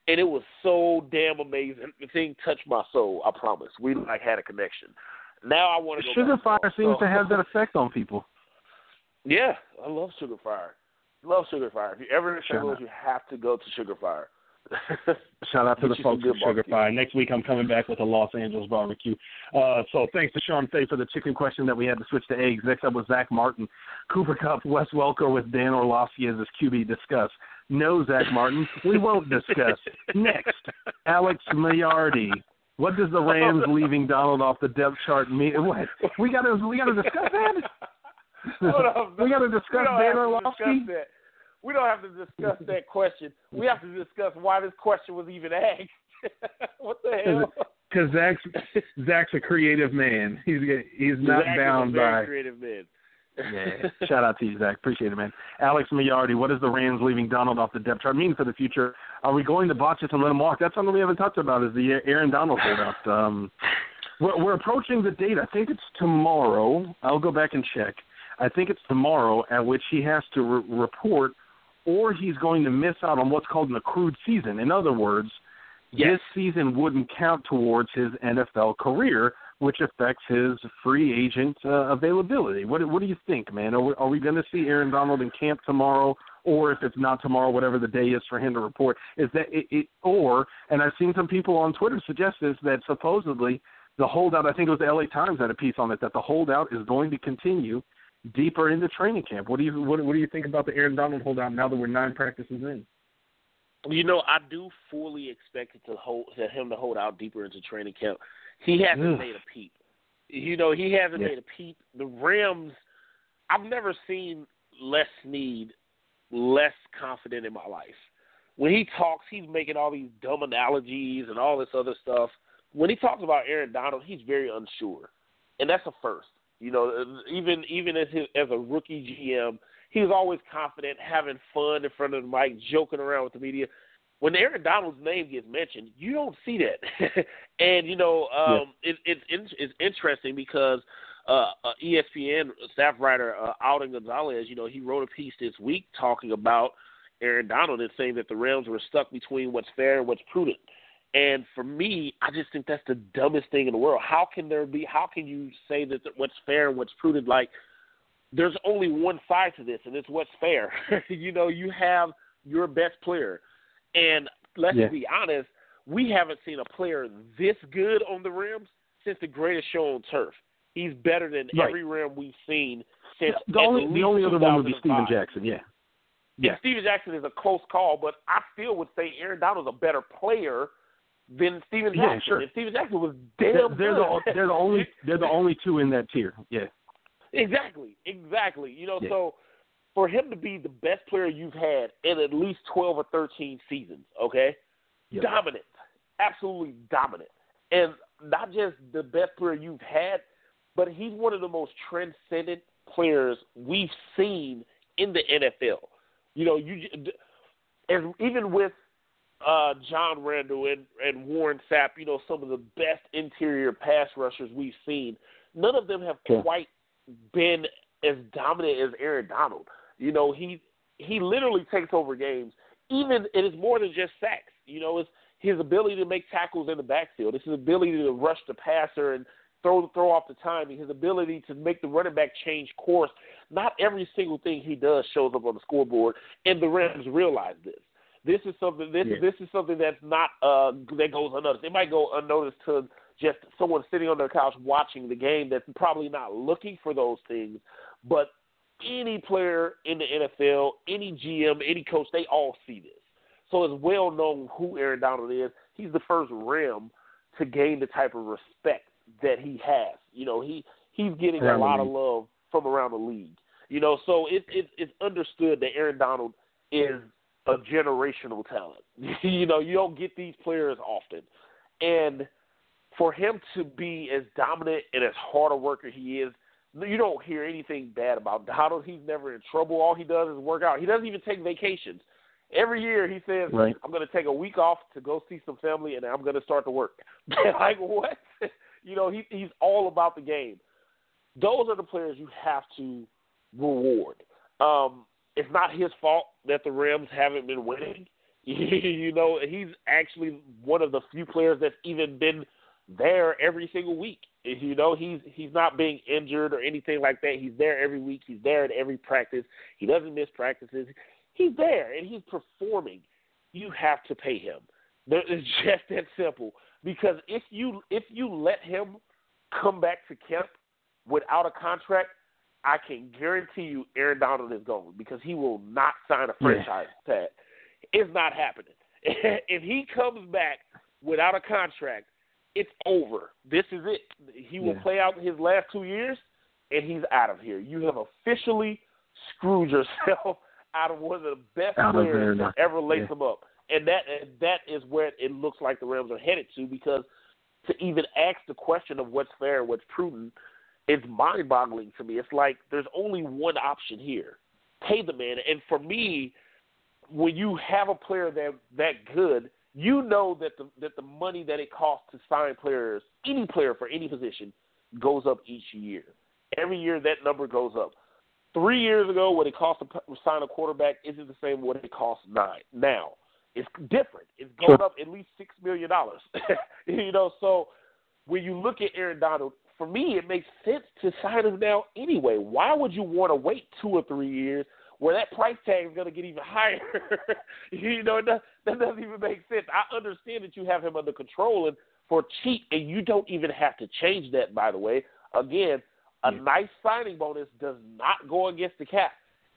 and it was so damn amazing. The thing touched my soul. I promise. We like had a connection. Now I want to go. Sugar fire home. seems So- to have that effect on people. yeah, I love Sugar Fire. Love Sugar Fire. If you're ever in. Shout Louis, you have to go to Sugar Fire. Shout out to the folks at Sugar. Fire. Next week I'm coming back with a Los Angeles barbecue. Uh, so thanks to Sean Fay for the chicken question that we had to switch to eggs. Next up was Zach Martin. Cooper Kupp, Wes Welker with Dan Orlovsky as his QB discuss. No, Zach Martin, we won't discuss. Next, Alex Maillardi. What does the Rams leaving Donald off the depth chart mean? What? We gotta we gotta discuss that. Up. we gotta discuss Dan Orlovsky. Discuss that. We don't have to discuss that question. We have to discuss why this question was even asked. what the hell? Because Zach's Zach's a creative man. He's he's not Zach is a bound very by. creative man. Yeah. Shout out to you, Zach. Appreciate it, man. Alex Maillardi, what does the Rams leaving Donald off the depth chart mean for the future? Are we going to botch it and let him walk? That's something we haven't talked about. Is the Aaron Donald holdout? Um, we're, we're approaching the date. I think it's tomorrow. I'll go back and check. I think it's tomorrow at which he has to re- report, or he's going to miss out on what's called an accrued season. In other words, Yes. this season wouldn't count towards his NFL career, which affects his free agent uh, availability. What What do you think, man? Are we, are we going to see Aaron Donald in camp tomorrow, or if it's not tomorrow, whatever the day is for him to report? Is that it? it or and I've seen some people on Twitter suggest this that supposedly the holdout. I think it was the L.A. Times had a piece on it that the holdout is going to continue deeper into training camp. What do you what, what do you think about the Aaron Donald holdout now that we're nine practices in? You know, I do fully expect it to hold to him to hold out deeper into training camp. He hasn't Ugh. made a peep. You know, he hasn't Yeah. made a peep. The Rams, I've never seen Les Snead less confident in my life. When he talks, he's making all these dumb analogies and all this other stuff. When he talks about Aaron Donald, he's very unsure, and that's a first. You know, even even as his, as a rookie GM, he was always confident, having fun in front of the mic, joking around with the media. When Aaron Donald's name gets mentioned, you don't see that. and you know, um, it, it's it's interesting because uh, uh, ESPN staff writer uh, Alden Gonzalez, you know, he wrote a piece this week talking about Aaron Donald and saying that the Rams were stuck between what's fair and what's prudent. And for me, I just think that's the dumbest thing in the world. How can there be? How can you say that what's fair and what's prudent? Like, there's only one side to this, and it's what's fair. you know, you have your best player, and let's Yeah. be honest, we haven't seen a player this good on the Rams since the greatest show on turf. He's better than Right. every Ram we've seen since The only the only other one would be Steven Jackson. Yeah. Yeah, Yeah. Steven Jackson is a close call, but I still would say Aaron Donald's a better player than Steven Yeah, Jackson. sure. Steven Jackson was They're, damn they're good. the they're the only they're the only two in that tier. Yeah. exactly, exactly. You know, Yeah. so for him to be the best player you've had in at least twelve or thirteen seasons, okay, Yep. dominant, absolutely dominant, and not just the best player you've had, but he's one of the most transcendent players we've seen in the NFL. You know, you and even with uh, John Randle and, and Warren Sapp, you know, some of the best interior pass rushers we've seen, none of them have Sure. quite been as dominant as Aaron Donald. You know, he he literally takes over games. Even it is more than just sacks. You know, it's his ability to make tackles in the backfield. It's his ability to rush the passer and throw throw off the timing. His ability to make the running back change course. Not every single thing he does shows up on the scoreboard, and the Rams realize this. This is something. This Yeah. this is something that's not uh that goes unnoticed. It might go unnoticed to just someone sitting on their couch watching the game that's probably not looking for those things, but any player in the NFL, any GM, any coach, they all see this. So it's well known who Aaron Donald is. He's the first Ram to gain the type of respect that he has. You know, he he's getting a Around lot of love from around the league. You know, so it's it's it's understood that Aaron Donald is a generational talent. you know, you don't get these players often. And for him to be as dominant and as hard a worker he is, you don't hear anything bad about Donald. He's never in trouble. All he does is work out. He doesn't even take vacations. Every year he says, Right. "I'm going to take a week off to go see some family, and I'm going to start to work." like what? you know, he, he's all about the game. Those are the players you have to reward. Um, it's not his fault that the Rams haven't been winning. you know, he's actually one of the few players that's even been there every single week. You know, he's he's not being injured or anything like that. He's there every week. He's there at every practice. He doesn't miss practices. He's there and he's performing. You have to pay him. It's just that simple. Because if you if you let him come back to camp without a contract, I can guarantee you Aaron Donald is going because he will not sign a Yeah. franchise tag. It's not happening. if he comes back without a contract, it's over. This is it. He will Yeah. play out his last two years, and he's out of here. You have officially screwed yourself out of one of the best players to ever lace Yeah. them up. And that that is where it looks like the Rams are headed to because to even ask the question of what's fair and what's prudent, it's mind boggling to me. It's like there's only one option here. Pay the man. And for me, when you have a player that that good, you know that the that the money that it costs to sign players, any player for any position, goes up each year. Every year that number goes up. Three years ago, what it cost to sign a quarterback isn't the same what it costs nine now. It's different. It's going Sure. up at least six million dollars. you know, so when you look at Aaron Donald, for me, it makes sense to sign him now anyway. Why would you want to wait two or three years where that price tag is going to get even higher? you know, that, that doesn't even make sense. I understand that you have him under control and for cheap, and you don't even have to change that. By the way, again, A Yeah. nice signing bonus does not go against the cap,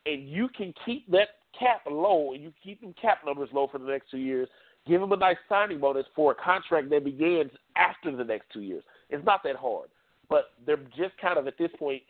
and you can keep that cap low, and you keep them cap numbers low for the next two years. Give them a nice signing bonus for a contract that begins after the next two years. It's not that hard, but they're just kind of at this point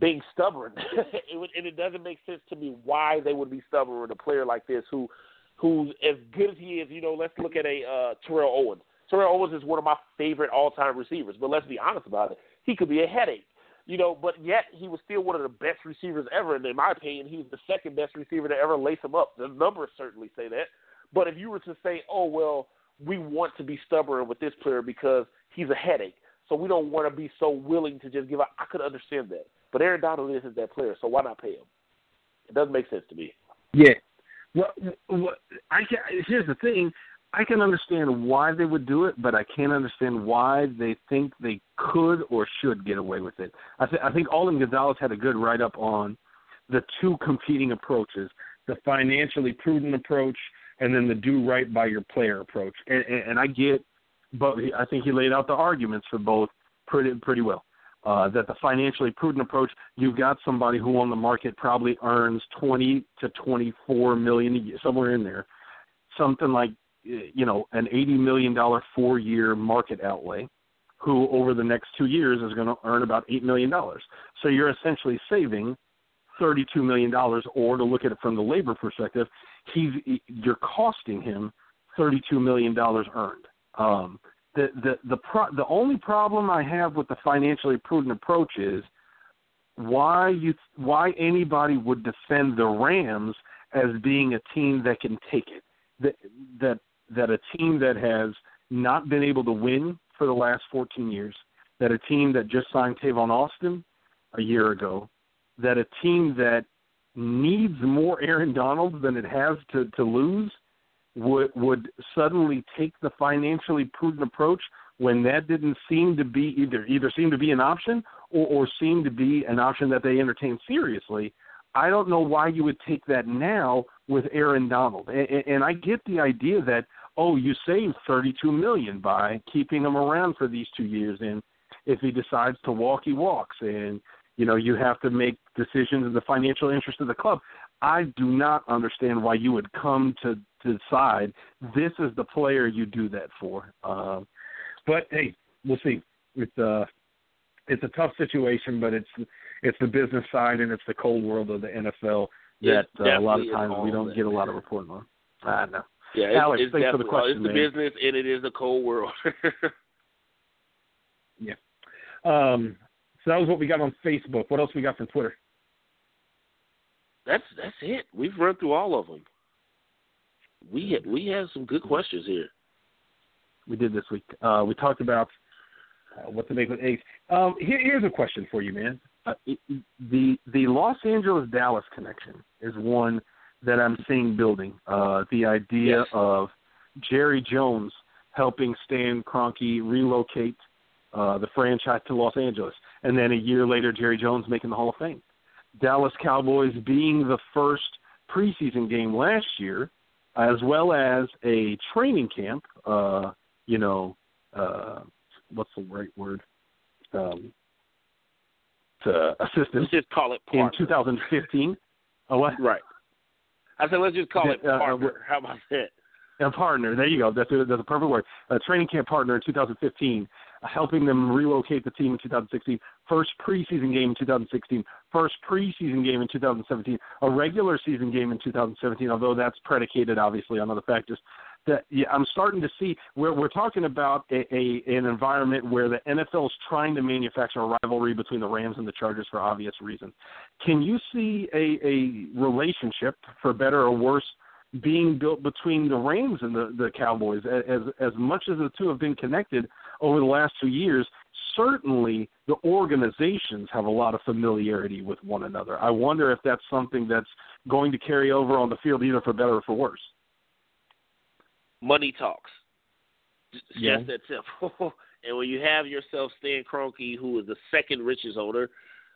being stubborn, it would, and it doesn't make sense to me why they would be stubborn with a player like this who, who's as good as he is. You know, let's look at a uh, Terrell Owens. Terrell Owens is one of my favorite all-time receivers, but let's be honest about it, he could be a headache. You know, but yet he was still one of the best receivers ever, and in my opinion, he was the second best receiver to ever lace him up. The numbers certainly say that. But if you were to say, oh well, we want to be stubborn with this player because he's a headache, so we don't want to be so willing to just give up, I could understand that. But Aaron Donald isn't that player, so why not pay him? It doesn't make sense to me. Yeah. Well, what, I can, here's the thing. I can understand why they would do it, but I can't understand why they think they could or should get away with it. I, th- I think Alden Gonzalez had a good write up on the two competing approaches: the financially prudent approach and then the do right by your player approach. And, and, and I get, but I think he laid out the arguments for both pretty pretty well. Uh, that the financially prudent approach, you've got somebody who on the market probably earns 20 to 24 million a year, somewhere in there, something like you know an 80 million dollar four year market outlay, who over the next two years is going to earn about eight million dollars. So you're essentially saving 32 million dollars, or to look at it from the labor perspective, he's you're costing him 32 million dollars earned. Um, the the the pro, the only problem I have with the financially prudent approach is why you why anybody would defend the Rams as being a team that can take it that that that a team that has not been able to win for the last 14 years that a team that just signed Tavon Austin a year ago that a team that needs more Aaron Donald than it has to to lose would would suddenly take the financially prudent approach when that didn't seem to be either either seem to be an option or, or seem to be an option that they entertain seriously. I don't know why you would take that now with Aaron Donald, and, and I get the idea that oh, you saved thirty-two million by keeping him around for these two years, and if he decides to walk, he walks, and you know you have to make decisions in the financial interest of the club. I do not understand why you would come to to decide this is the player you do that for. Um, but hey, we'll see. It's uh it's a tough situation, but it's it's the business side and it's the cold world of the NFL that uh, a lot of times we don't get a lot of reporting on. I know. Yeah, it's, Alex, it's thanks for the question, It's the man. business, and it is a cold world. Yeah. Um, so that was what we got on Facebook. What else we got from Twitter? that's that's it. We've run through all of them. We had, we have some good questions here. we did this week. Uh, we talked about uh, what to make with eggs. Um, here, here's a question for you, man. Uh, it- the the Los Angeles Dallas connection is one that I'm seeing building. Uh, the idea Yes. of Jerry Jones helping Stan Kroenke relocate uh, the franchise to Los Angeles, and then a year later, Jerry Jones making the Hall of Fame. Dallas Cowboys being the first preseason game last year, as well as a training camp. Uh, you know, uh, what's the right word? Um, to assistant Let's just call it in 2015. Oh, what? Right. I said let's just call it Uh, uh, partner. How about that? A partner. There you go. That's a, that's a perfect word. A training camp partner in 2015, uh, helping them relocate the team in 2016. First preseason game in 2016. First preseason game in 2017. A regular season game in 2017. Although that's predicated obviously on other factors. That yeah, I'm starting to see where we're talking about a, a an environment where the NFL is trying to manufacture a rivalry between the Rams and the Chargers for obvious reasons. Can you see a, a relationship, for better or worse, being built between the Rams and the, the Cowboys. As as much as the two have been connected over the last two years, certainly the organizations have a lot of familiarity with one another. I wonder if that's something that's going to carry over on the field, either for better or for worse. Money talks. It's Yeah. just that simple. and when you have yourself Stan Kroenke, who is the second richest owner,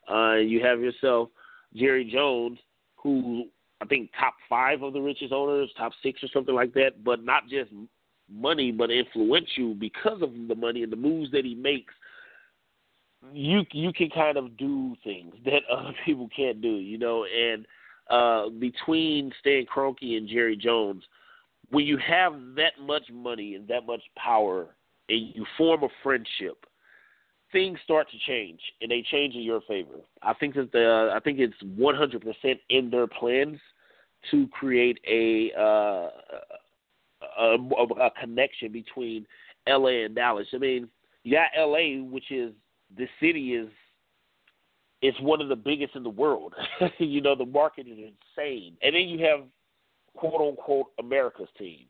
uh, you have yourself Jerry Jones, who I think top five of the richest owners, top six or something like that, but not just money, but influential because of the money and the moves that he makes. you you can kind of do things that other people can't do, you know. And uh, between Stan Kroenke and Jerry Jones, when you have that much money and that much power, and you form a friendship, things start to change, and they change in your favor. I think that the I think it's 100% in their plans to create a uh, a, a connection between LA and Dallas. I mean, you got LA, which is the city is it's one of the biggest in the world. you know, the market is insane. And then you have quote unquote America's team.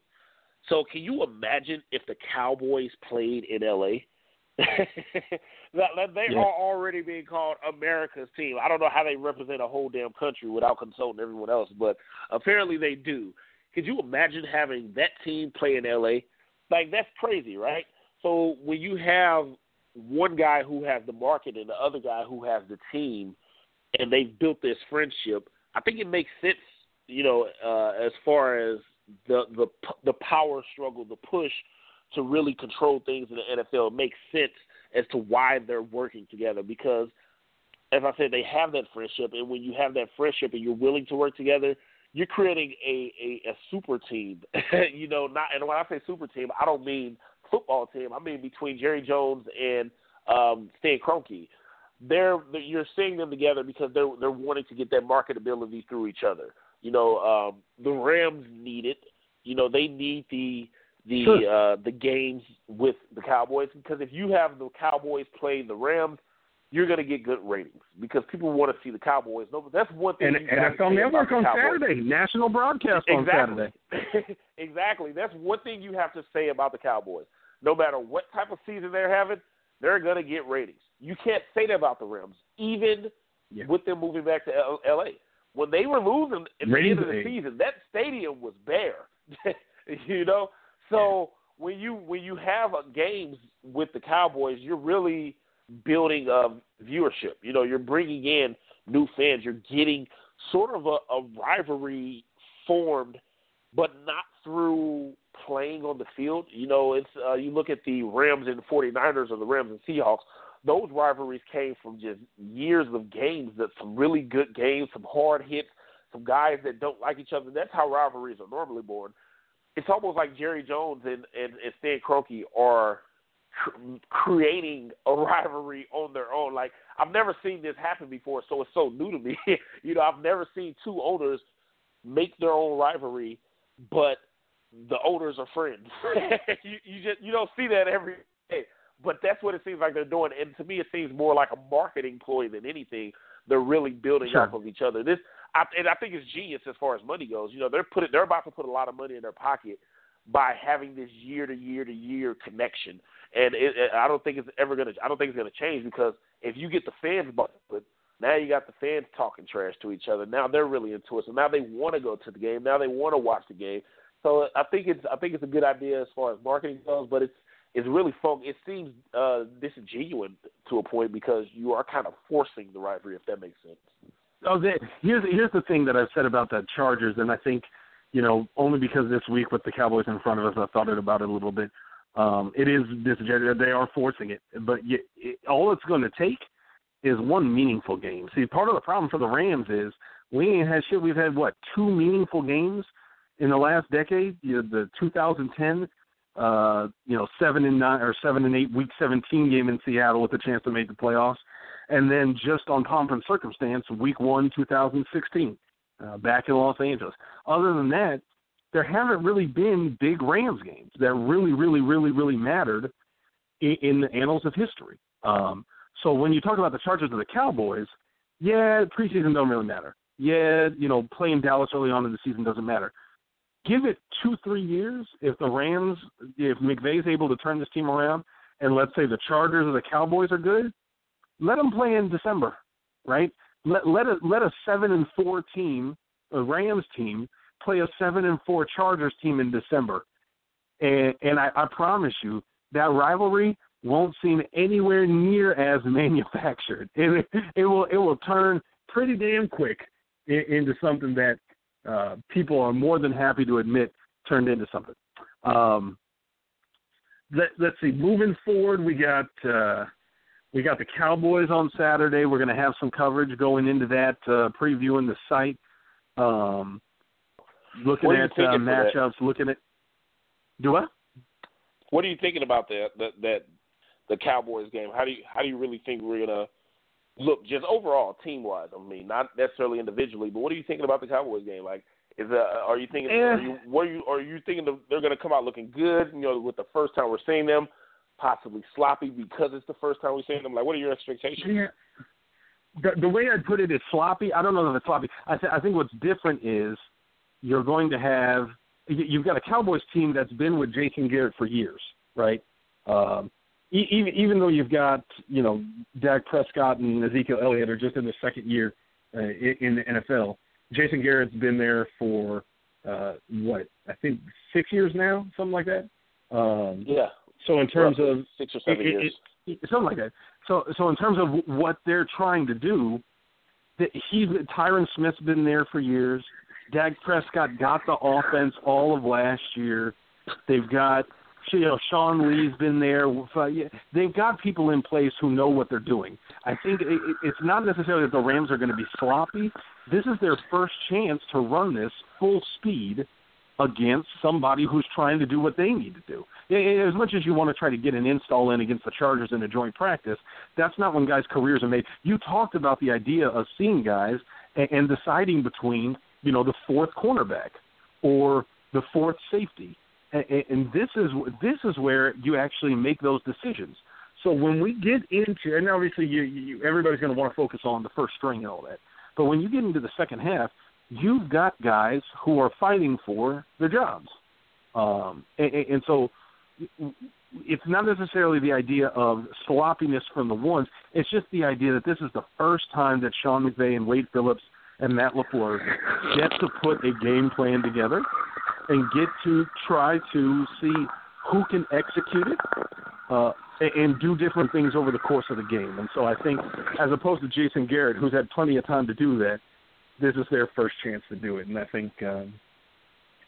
So can you imagine if the Cowboys played in LA? that, they yeah. are already being called America's team. I don't know how they represent a whole damn country without consulting everyone else, but apparently they do. Could you imagine having that team play in LA? Like that's crazy, right? So when you have one guy who has the market and the other guy who has the team, and they've built this friendship, I think it makes sense. You know, uh, as far as the the the power struggle, the push to really control things in the NFL, makes sense as to why they're working together because as I said, they have that friendship, and when you have that friendship and you're willing to work together, you're creating a a, a super team. you know, not and when I say super team, I don't mean football team. I mean between Jerry Jones and um, Stan Kroenke. They're, they're you're seeing them together because they're they're wanting to get that marketability through each other. You know, um, the Rams need it. You know, they need the the sure. uh, the games with the Cowboys because if you have the Cowboys playing the Rams, you're going to get good ratings because people want to see the Cowboys. No, that's one thing. And NFL Network on Saturday, national broadcast exactly. on Saturday. exactly. That's one thing you have to say about the Cowboys. No matter what type of season they're having, they're going to get ratings. You can't say that about the Rams, even yeah. with them moving back to L- L.A. When they were losing at ratings the end of the season, that stadium was bare. you know, so when you when you have games with the Cowboys, you're really building a viewership. You know, you're bringing in new fans. You're getting sort of a, a rivalry formed, but not through playing on the field. You know, it's uh, you look at the Rams and 49ers or the Rams and Seahawks. Those rivalries came from just years of games, that some really good games, some hard hits, some guys that don't like each other. That's how rivalries are normally born. It's almost like Jerry Jones and and, and Stan Kroenke are cr- creating a rivalry on their own. Like I've never seen this happen before, so it's so new to me. you know, I've never seen two owners make their own rivalry, but the owners are friends. you, you just you don't see that every day, but that's what it seems like they're doing. And to me, it seems more like a marketing ploy than anything. They're really building sure. off of each other. This, I, and I think it's genius as far as money goes. You know, they're putting they're about to put a lot of money in their pocket by having this year to year to year connection. And it, it, I don't think it's ever gonna. I don't think it's gonna change because if you get the fans but now you got the fans talking trash to each other. Now they're really into it. So now they want to go to the game. Now they want to watch the game. So I think it's I think it's a good idea as far as marketing goes, but it's it's really fun. It seems uh, disingenuous to a point because you are kind of forcing the rivalry, if that makes sense. Oh, the, here's here's the thing that I've said about the Chargers, and I think you know only because this week with the Cowboys in front of us, I thought about it a little bit. Um, it is disingenuous. They are forcing it, but you, it, all it's going to take is one meaningful game. See, part of the problem for the Rams is we ain't had shit. We've had what two meaningful games in the last decade. You know, the 2010, uh, you know, seven and nine or seven and eight week 17 game in Seattle with a chance to make the playoffs, and then just on and circumstance, week one 2016, uh, back in Los Angeles. Other than that, there haven't really been big Rams games that really, really, really, really mattered in, in the annals of history. Um, so when you talk about the Chargers and the Cowboys, yeah, preseason don't really matter. Yeah, you know, playing Dallas early on in the season doesn't matter give it two, three years. If the Rams, if McVay's able to turn this team around, and let's say the Chargers or the Cowboys are good, let them play in December, right? Let let a let a seven and four team, a Rams team, play a seven and four Chargers team in December, and and I, I promise you that rivalry won't seem anywhere near as manufactured. It it will it will turn pretty damn quick into something that uh, people are more than happy to admit turned into something. Um, let, us see. Moving forward, we got uh, we got the Cowboys on Saturday. We're going to have some coverage going into that, uh, previewing the site, um, looking at uh, matchups, looking at. Do what? What are you thinking about that that that the Cowboys game? How do you how do you really think we're gonna look just overall team wise? I mean, not necessarily individually, but what are you thinking about the Cowboys game? Like, is uh, are you thinking? Are you what are you are you thinking they're going to come out looking good? You know, with the first time we're seeing them, possibly sloppy because it's the first time we're seeing them. Like, what are your expectations? Yeah. The, the way I'd put it is sloppy. I don't know if it's sloppy. I, th- I think what's different is you're going to have you've got a Cowboys team that's been with Jason Garrett for years, right? Um, even even though you've got you know Dak Prescott and Ezekiel Elliott are just in the second year uh, in the NFL, Jason Garrett's been there for uh, what I think six years now, something like that. Um, yeah. So in terms of six or seven it, years, it, it, something like that. So so in terms of what they're trying to do, that he's Tyron Smith's been there for years. Dak Prescott got the offense all of last year. They've got you know Sean Lee's been there. They've got people in place who know what they're doing. I think it, it's not necessarily that the Rams are going to be sloppy. This is their first chance to run this full speed against somebody who's trying to do what they need to do. As much as you want to try to get an install in against the Chargers in a joint practice, that's not when guys' careers are made. You talked about the idea of seeing guys and, and deciding between, you know, the fourth cornerback or the fourth safety, and, and this is this is where you actually make those decisions. So when we get into, and obviously you, you everybody's going to want to focus on the first string and all that, but when you get into the second half, you've got guys who are fighting for their jobs, um, and, and so it's not necessarily the idea of sloppiness from the ones. It's just the idea that this is the first time that Sean McVay and Wade Phillips and Matt LaFleur get to put a game plan together and get to try to see who can execute it uh, and do different things over the course of the game. And so I think, as opposed to Jason Garrett, who's had plenty of time to do that, this is their first chance to do it. And I think um,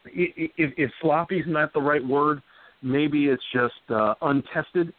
if, if sloppy is not the right word, maybe it's just uh, untested.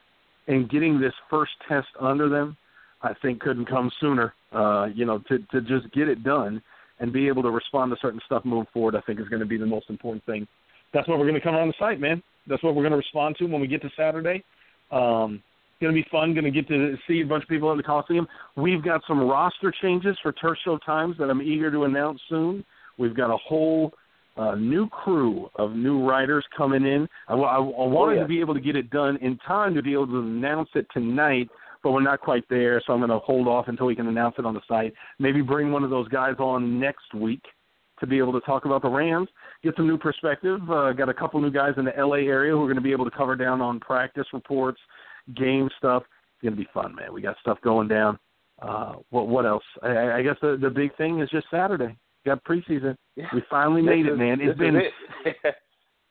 And getting this first test under them, I think, couldn't come sooner. Uh, you know, to to just get it done and be able to respond to certain stuff moving forward, I think is going to be the most important thing. That's what we're going to come on the site, man. That's what we're going to respond to when we get to Saturday. Um, going to be fun. Going to get to see a bunch of people in the Coliseum. We've got some roster changes for Turf Show Times that I'm eager to announce soon. We've got a whole uh, new crew of new writers coming in. I, I, I wanted oh, yeah. to be able to get it done in time to be able to announce it tonight, but we're not quite there. So I'm going to hold off until we can announce it on the site. Maybe bring one of those guys on next week to be able to talk about the Rams, get some new perspective. Uh, got a couple new guys in the LA area who are going to be able to cover down on practice reports, game stuff. It's going to be fun, man. We got stuff going down. Uh, what what else? I, I guess the the big thing is just Saturday. Got preseason. Yeah. We finally made This it, man. It's been it.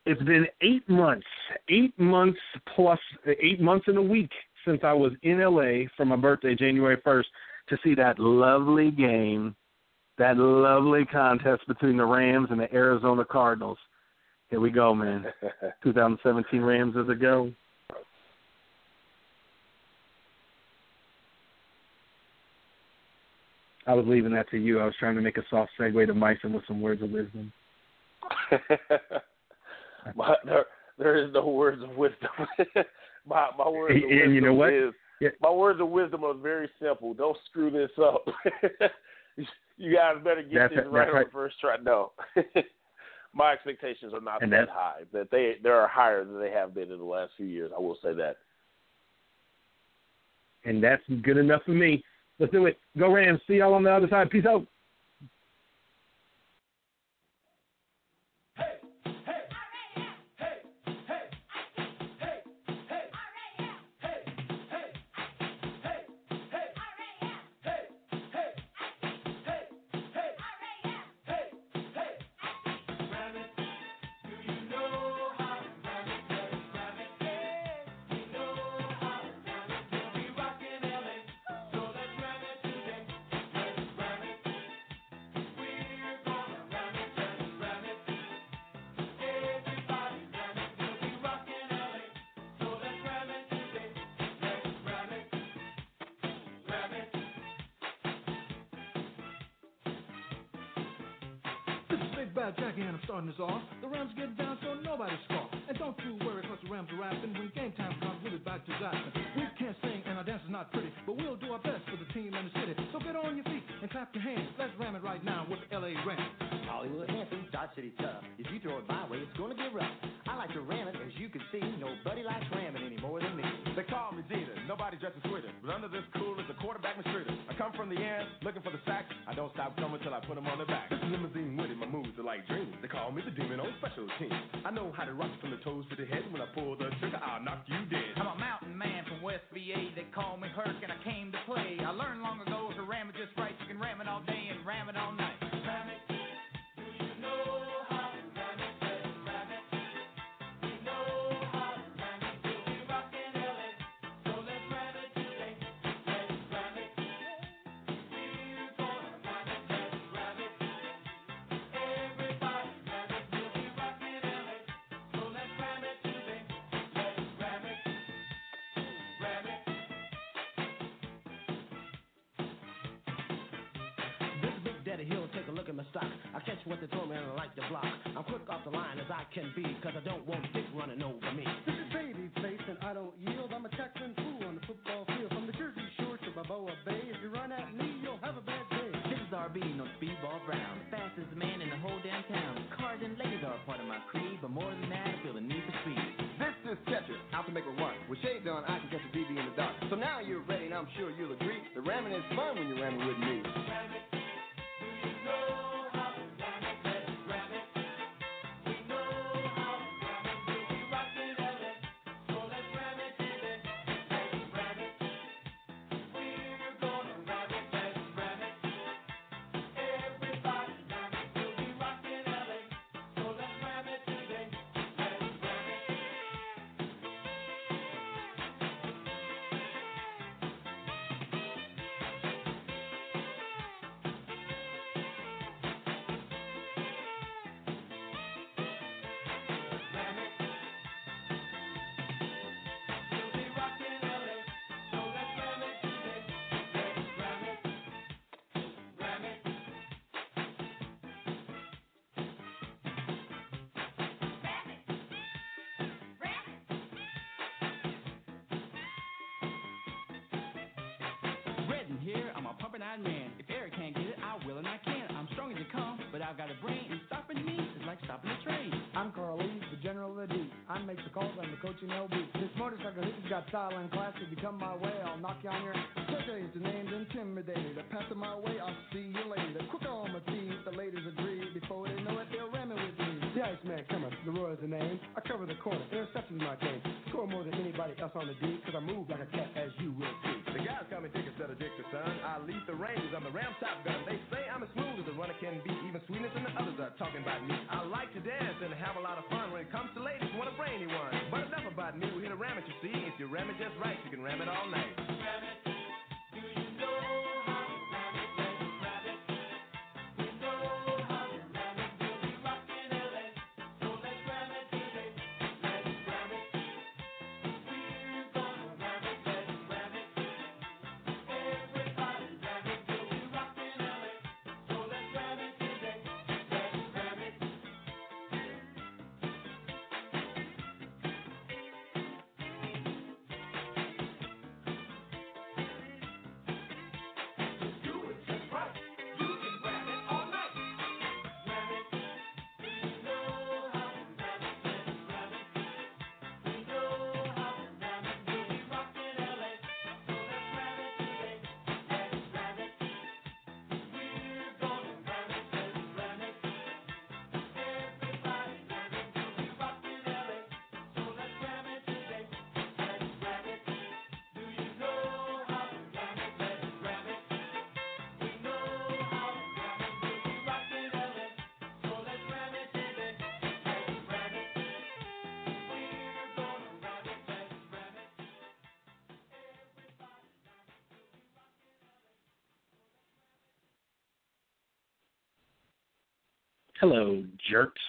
it's been eight months, eight months plus eight months in a week since I was in LA for my birthday, January first, to see that lovely game, that lovely contest between the Rams and the Arizona Cardinals. Here we go, man. 2017 Rams as a go. I was leaving that to you. I was trying to make a soft segue to Myson with some words of wisdom. my, there, there is no words of wisdom. my my words of And wisdom you know what? is Yeah. my words of wisdom are very simple. Don't screw this up. you guys better get That's this right on right. the first try. No. my expectations are not And that high. That they they are higher than they have been in the last few years. I will say that. And that's good enough for me. Let's do it. Go Rams. See y'all on the other side. Peace out. Starting this off. The Rams get down so nobody scoff. And don't you worry cause the Rams are rapping. When game time comes, we'll be back to zapping. We can't sing and our dance is not pretty, but we'll do our best for the team and the city. So get on your feet and clap your hands. Let's ram it right now with the LA Rams. Hollywood Hampton, Dodge City tough. If you throw it my way, it's gonna get rough. I like to ram it, as you can see. Nobody likes ramming any more than me. They call me Jeter, nobody dresses sweeter. But under this cool is a quarterback mistreater. I come from the end, looking for the sack. I don't stop coming till I put them on the back. Demon on special teams. I know how to rock from the toes to the head. When I pull the trigger, I'll knock you dead. I'm a mountain man from West VA. They call me Herc, and I came to play. I learned long ago to ram it just right. You can ram it all day and ram it all night. Hill, take a look my stock. I catch what they throw me and I like to block. I'm quick off the line as I can be, cause I don't want dick running over me. This is baby face and I don't yield. I'm a tackling fool on the football field. From the Jersey Shore to Balboa Bay, if you run at me, you'll have a bad day. This is RB, no speedball Brown. Fastest man in the whole damn town. Cars and ladies are a part of my creed, but more than that, I feel the need for speed. This is Catcher, out to make a run. With shades on, I can catch a BB in the dark. So now you're ready, and I'm sure you'll agree. The ramming is fun when you're ramming with me. Here, I'm a pumping iron man. If Eric can't get it, I will and I can. I'm strong as you come, but I've got a brain, and stopping me is like stopping a train. I'm Carl Lee, the general of the D. I make the calls, I'm the coach in LB. This motorcycle hitter's got style and class. If you come my way, I'll knock you on your Such the name's intimidated. I pass it my way, I'll see you later. Quick on my feet, cometh, the the name. I cover the corner, interception's my game. Score more than anybody else on the D, cause I move like a cat, as you will see. The guys call me Dick instead of Dickerson. I lead the Rangers, I'm the Ram Top Gun. They say I'm as smooth as a runner can be, even sweeter than the others are talking about me. I like to dance and have a lot of fun when it comes to ladies, want a brainy one. But enough about me, we hit a ram it, you see. If you ram it just right, you can ram it all night. Ram it. Hello, jerks.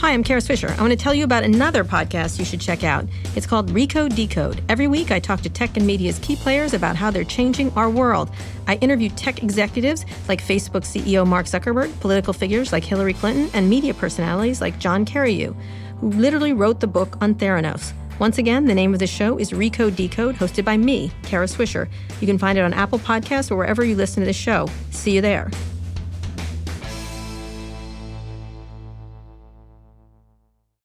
Hi, I'm Kara Swisher. I want to tell you about another podcast you should check out. It's called Recode Decode. Every week, I talk to tech and media's key players about how they're changing our world. I interview tech executives like Facebook CEO Mark Zuckerberg, political figures like Hillary Clinton, and media personalities like John Carreyrou, who literally wrote the book on Theranos. Once again, the name of the show is Recode Decode, hosted by me, Kara Swisher. You can find it on Apple Podcasts or wherever you listen to the show. See you there.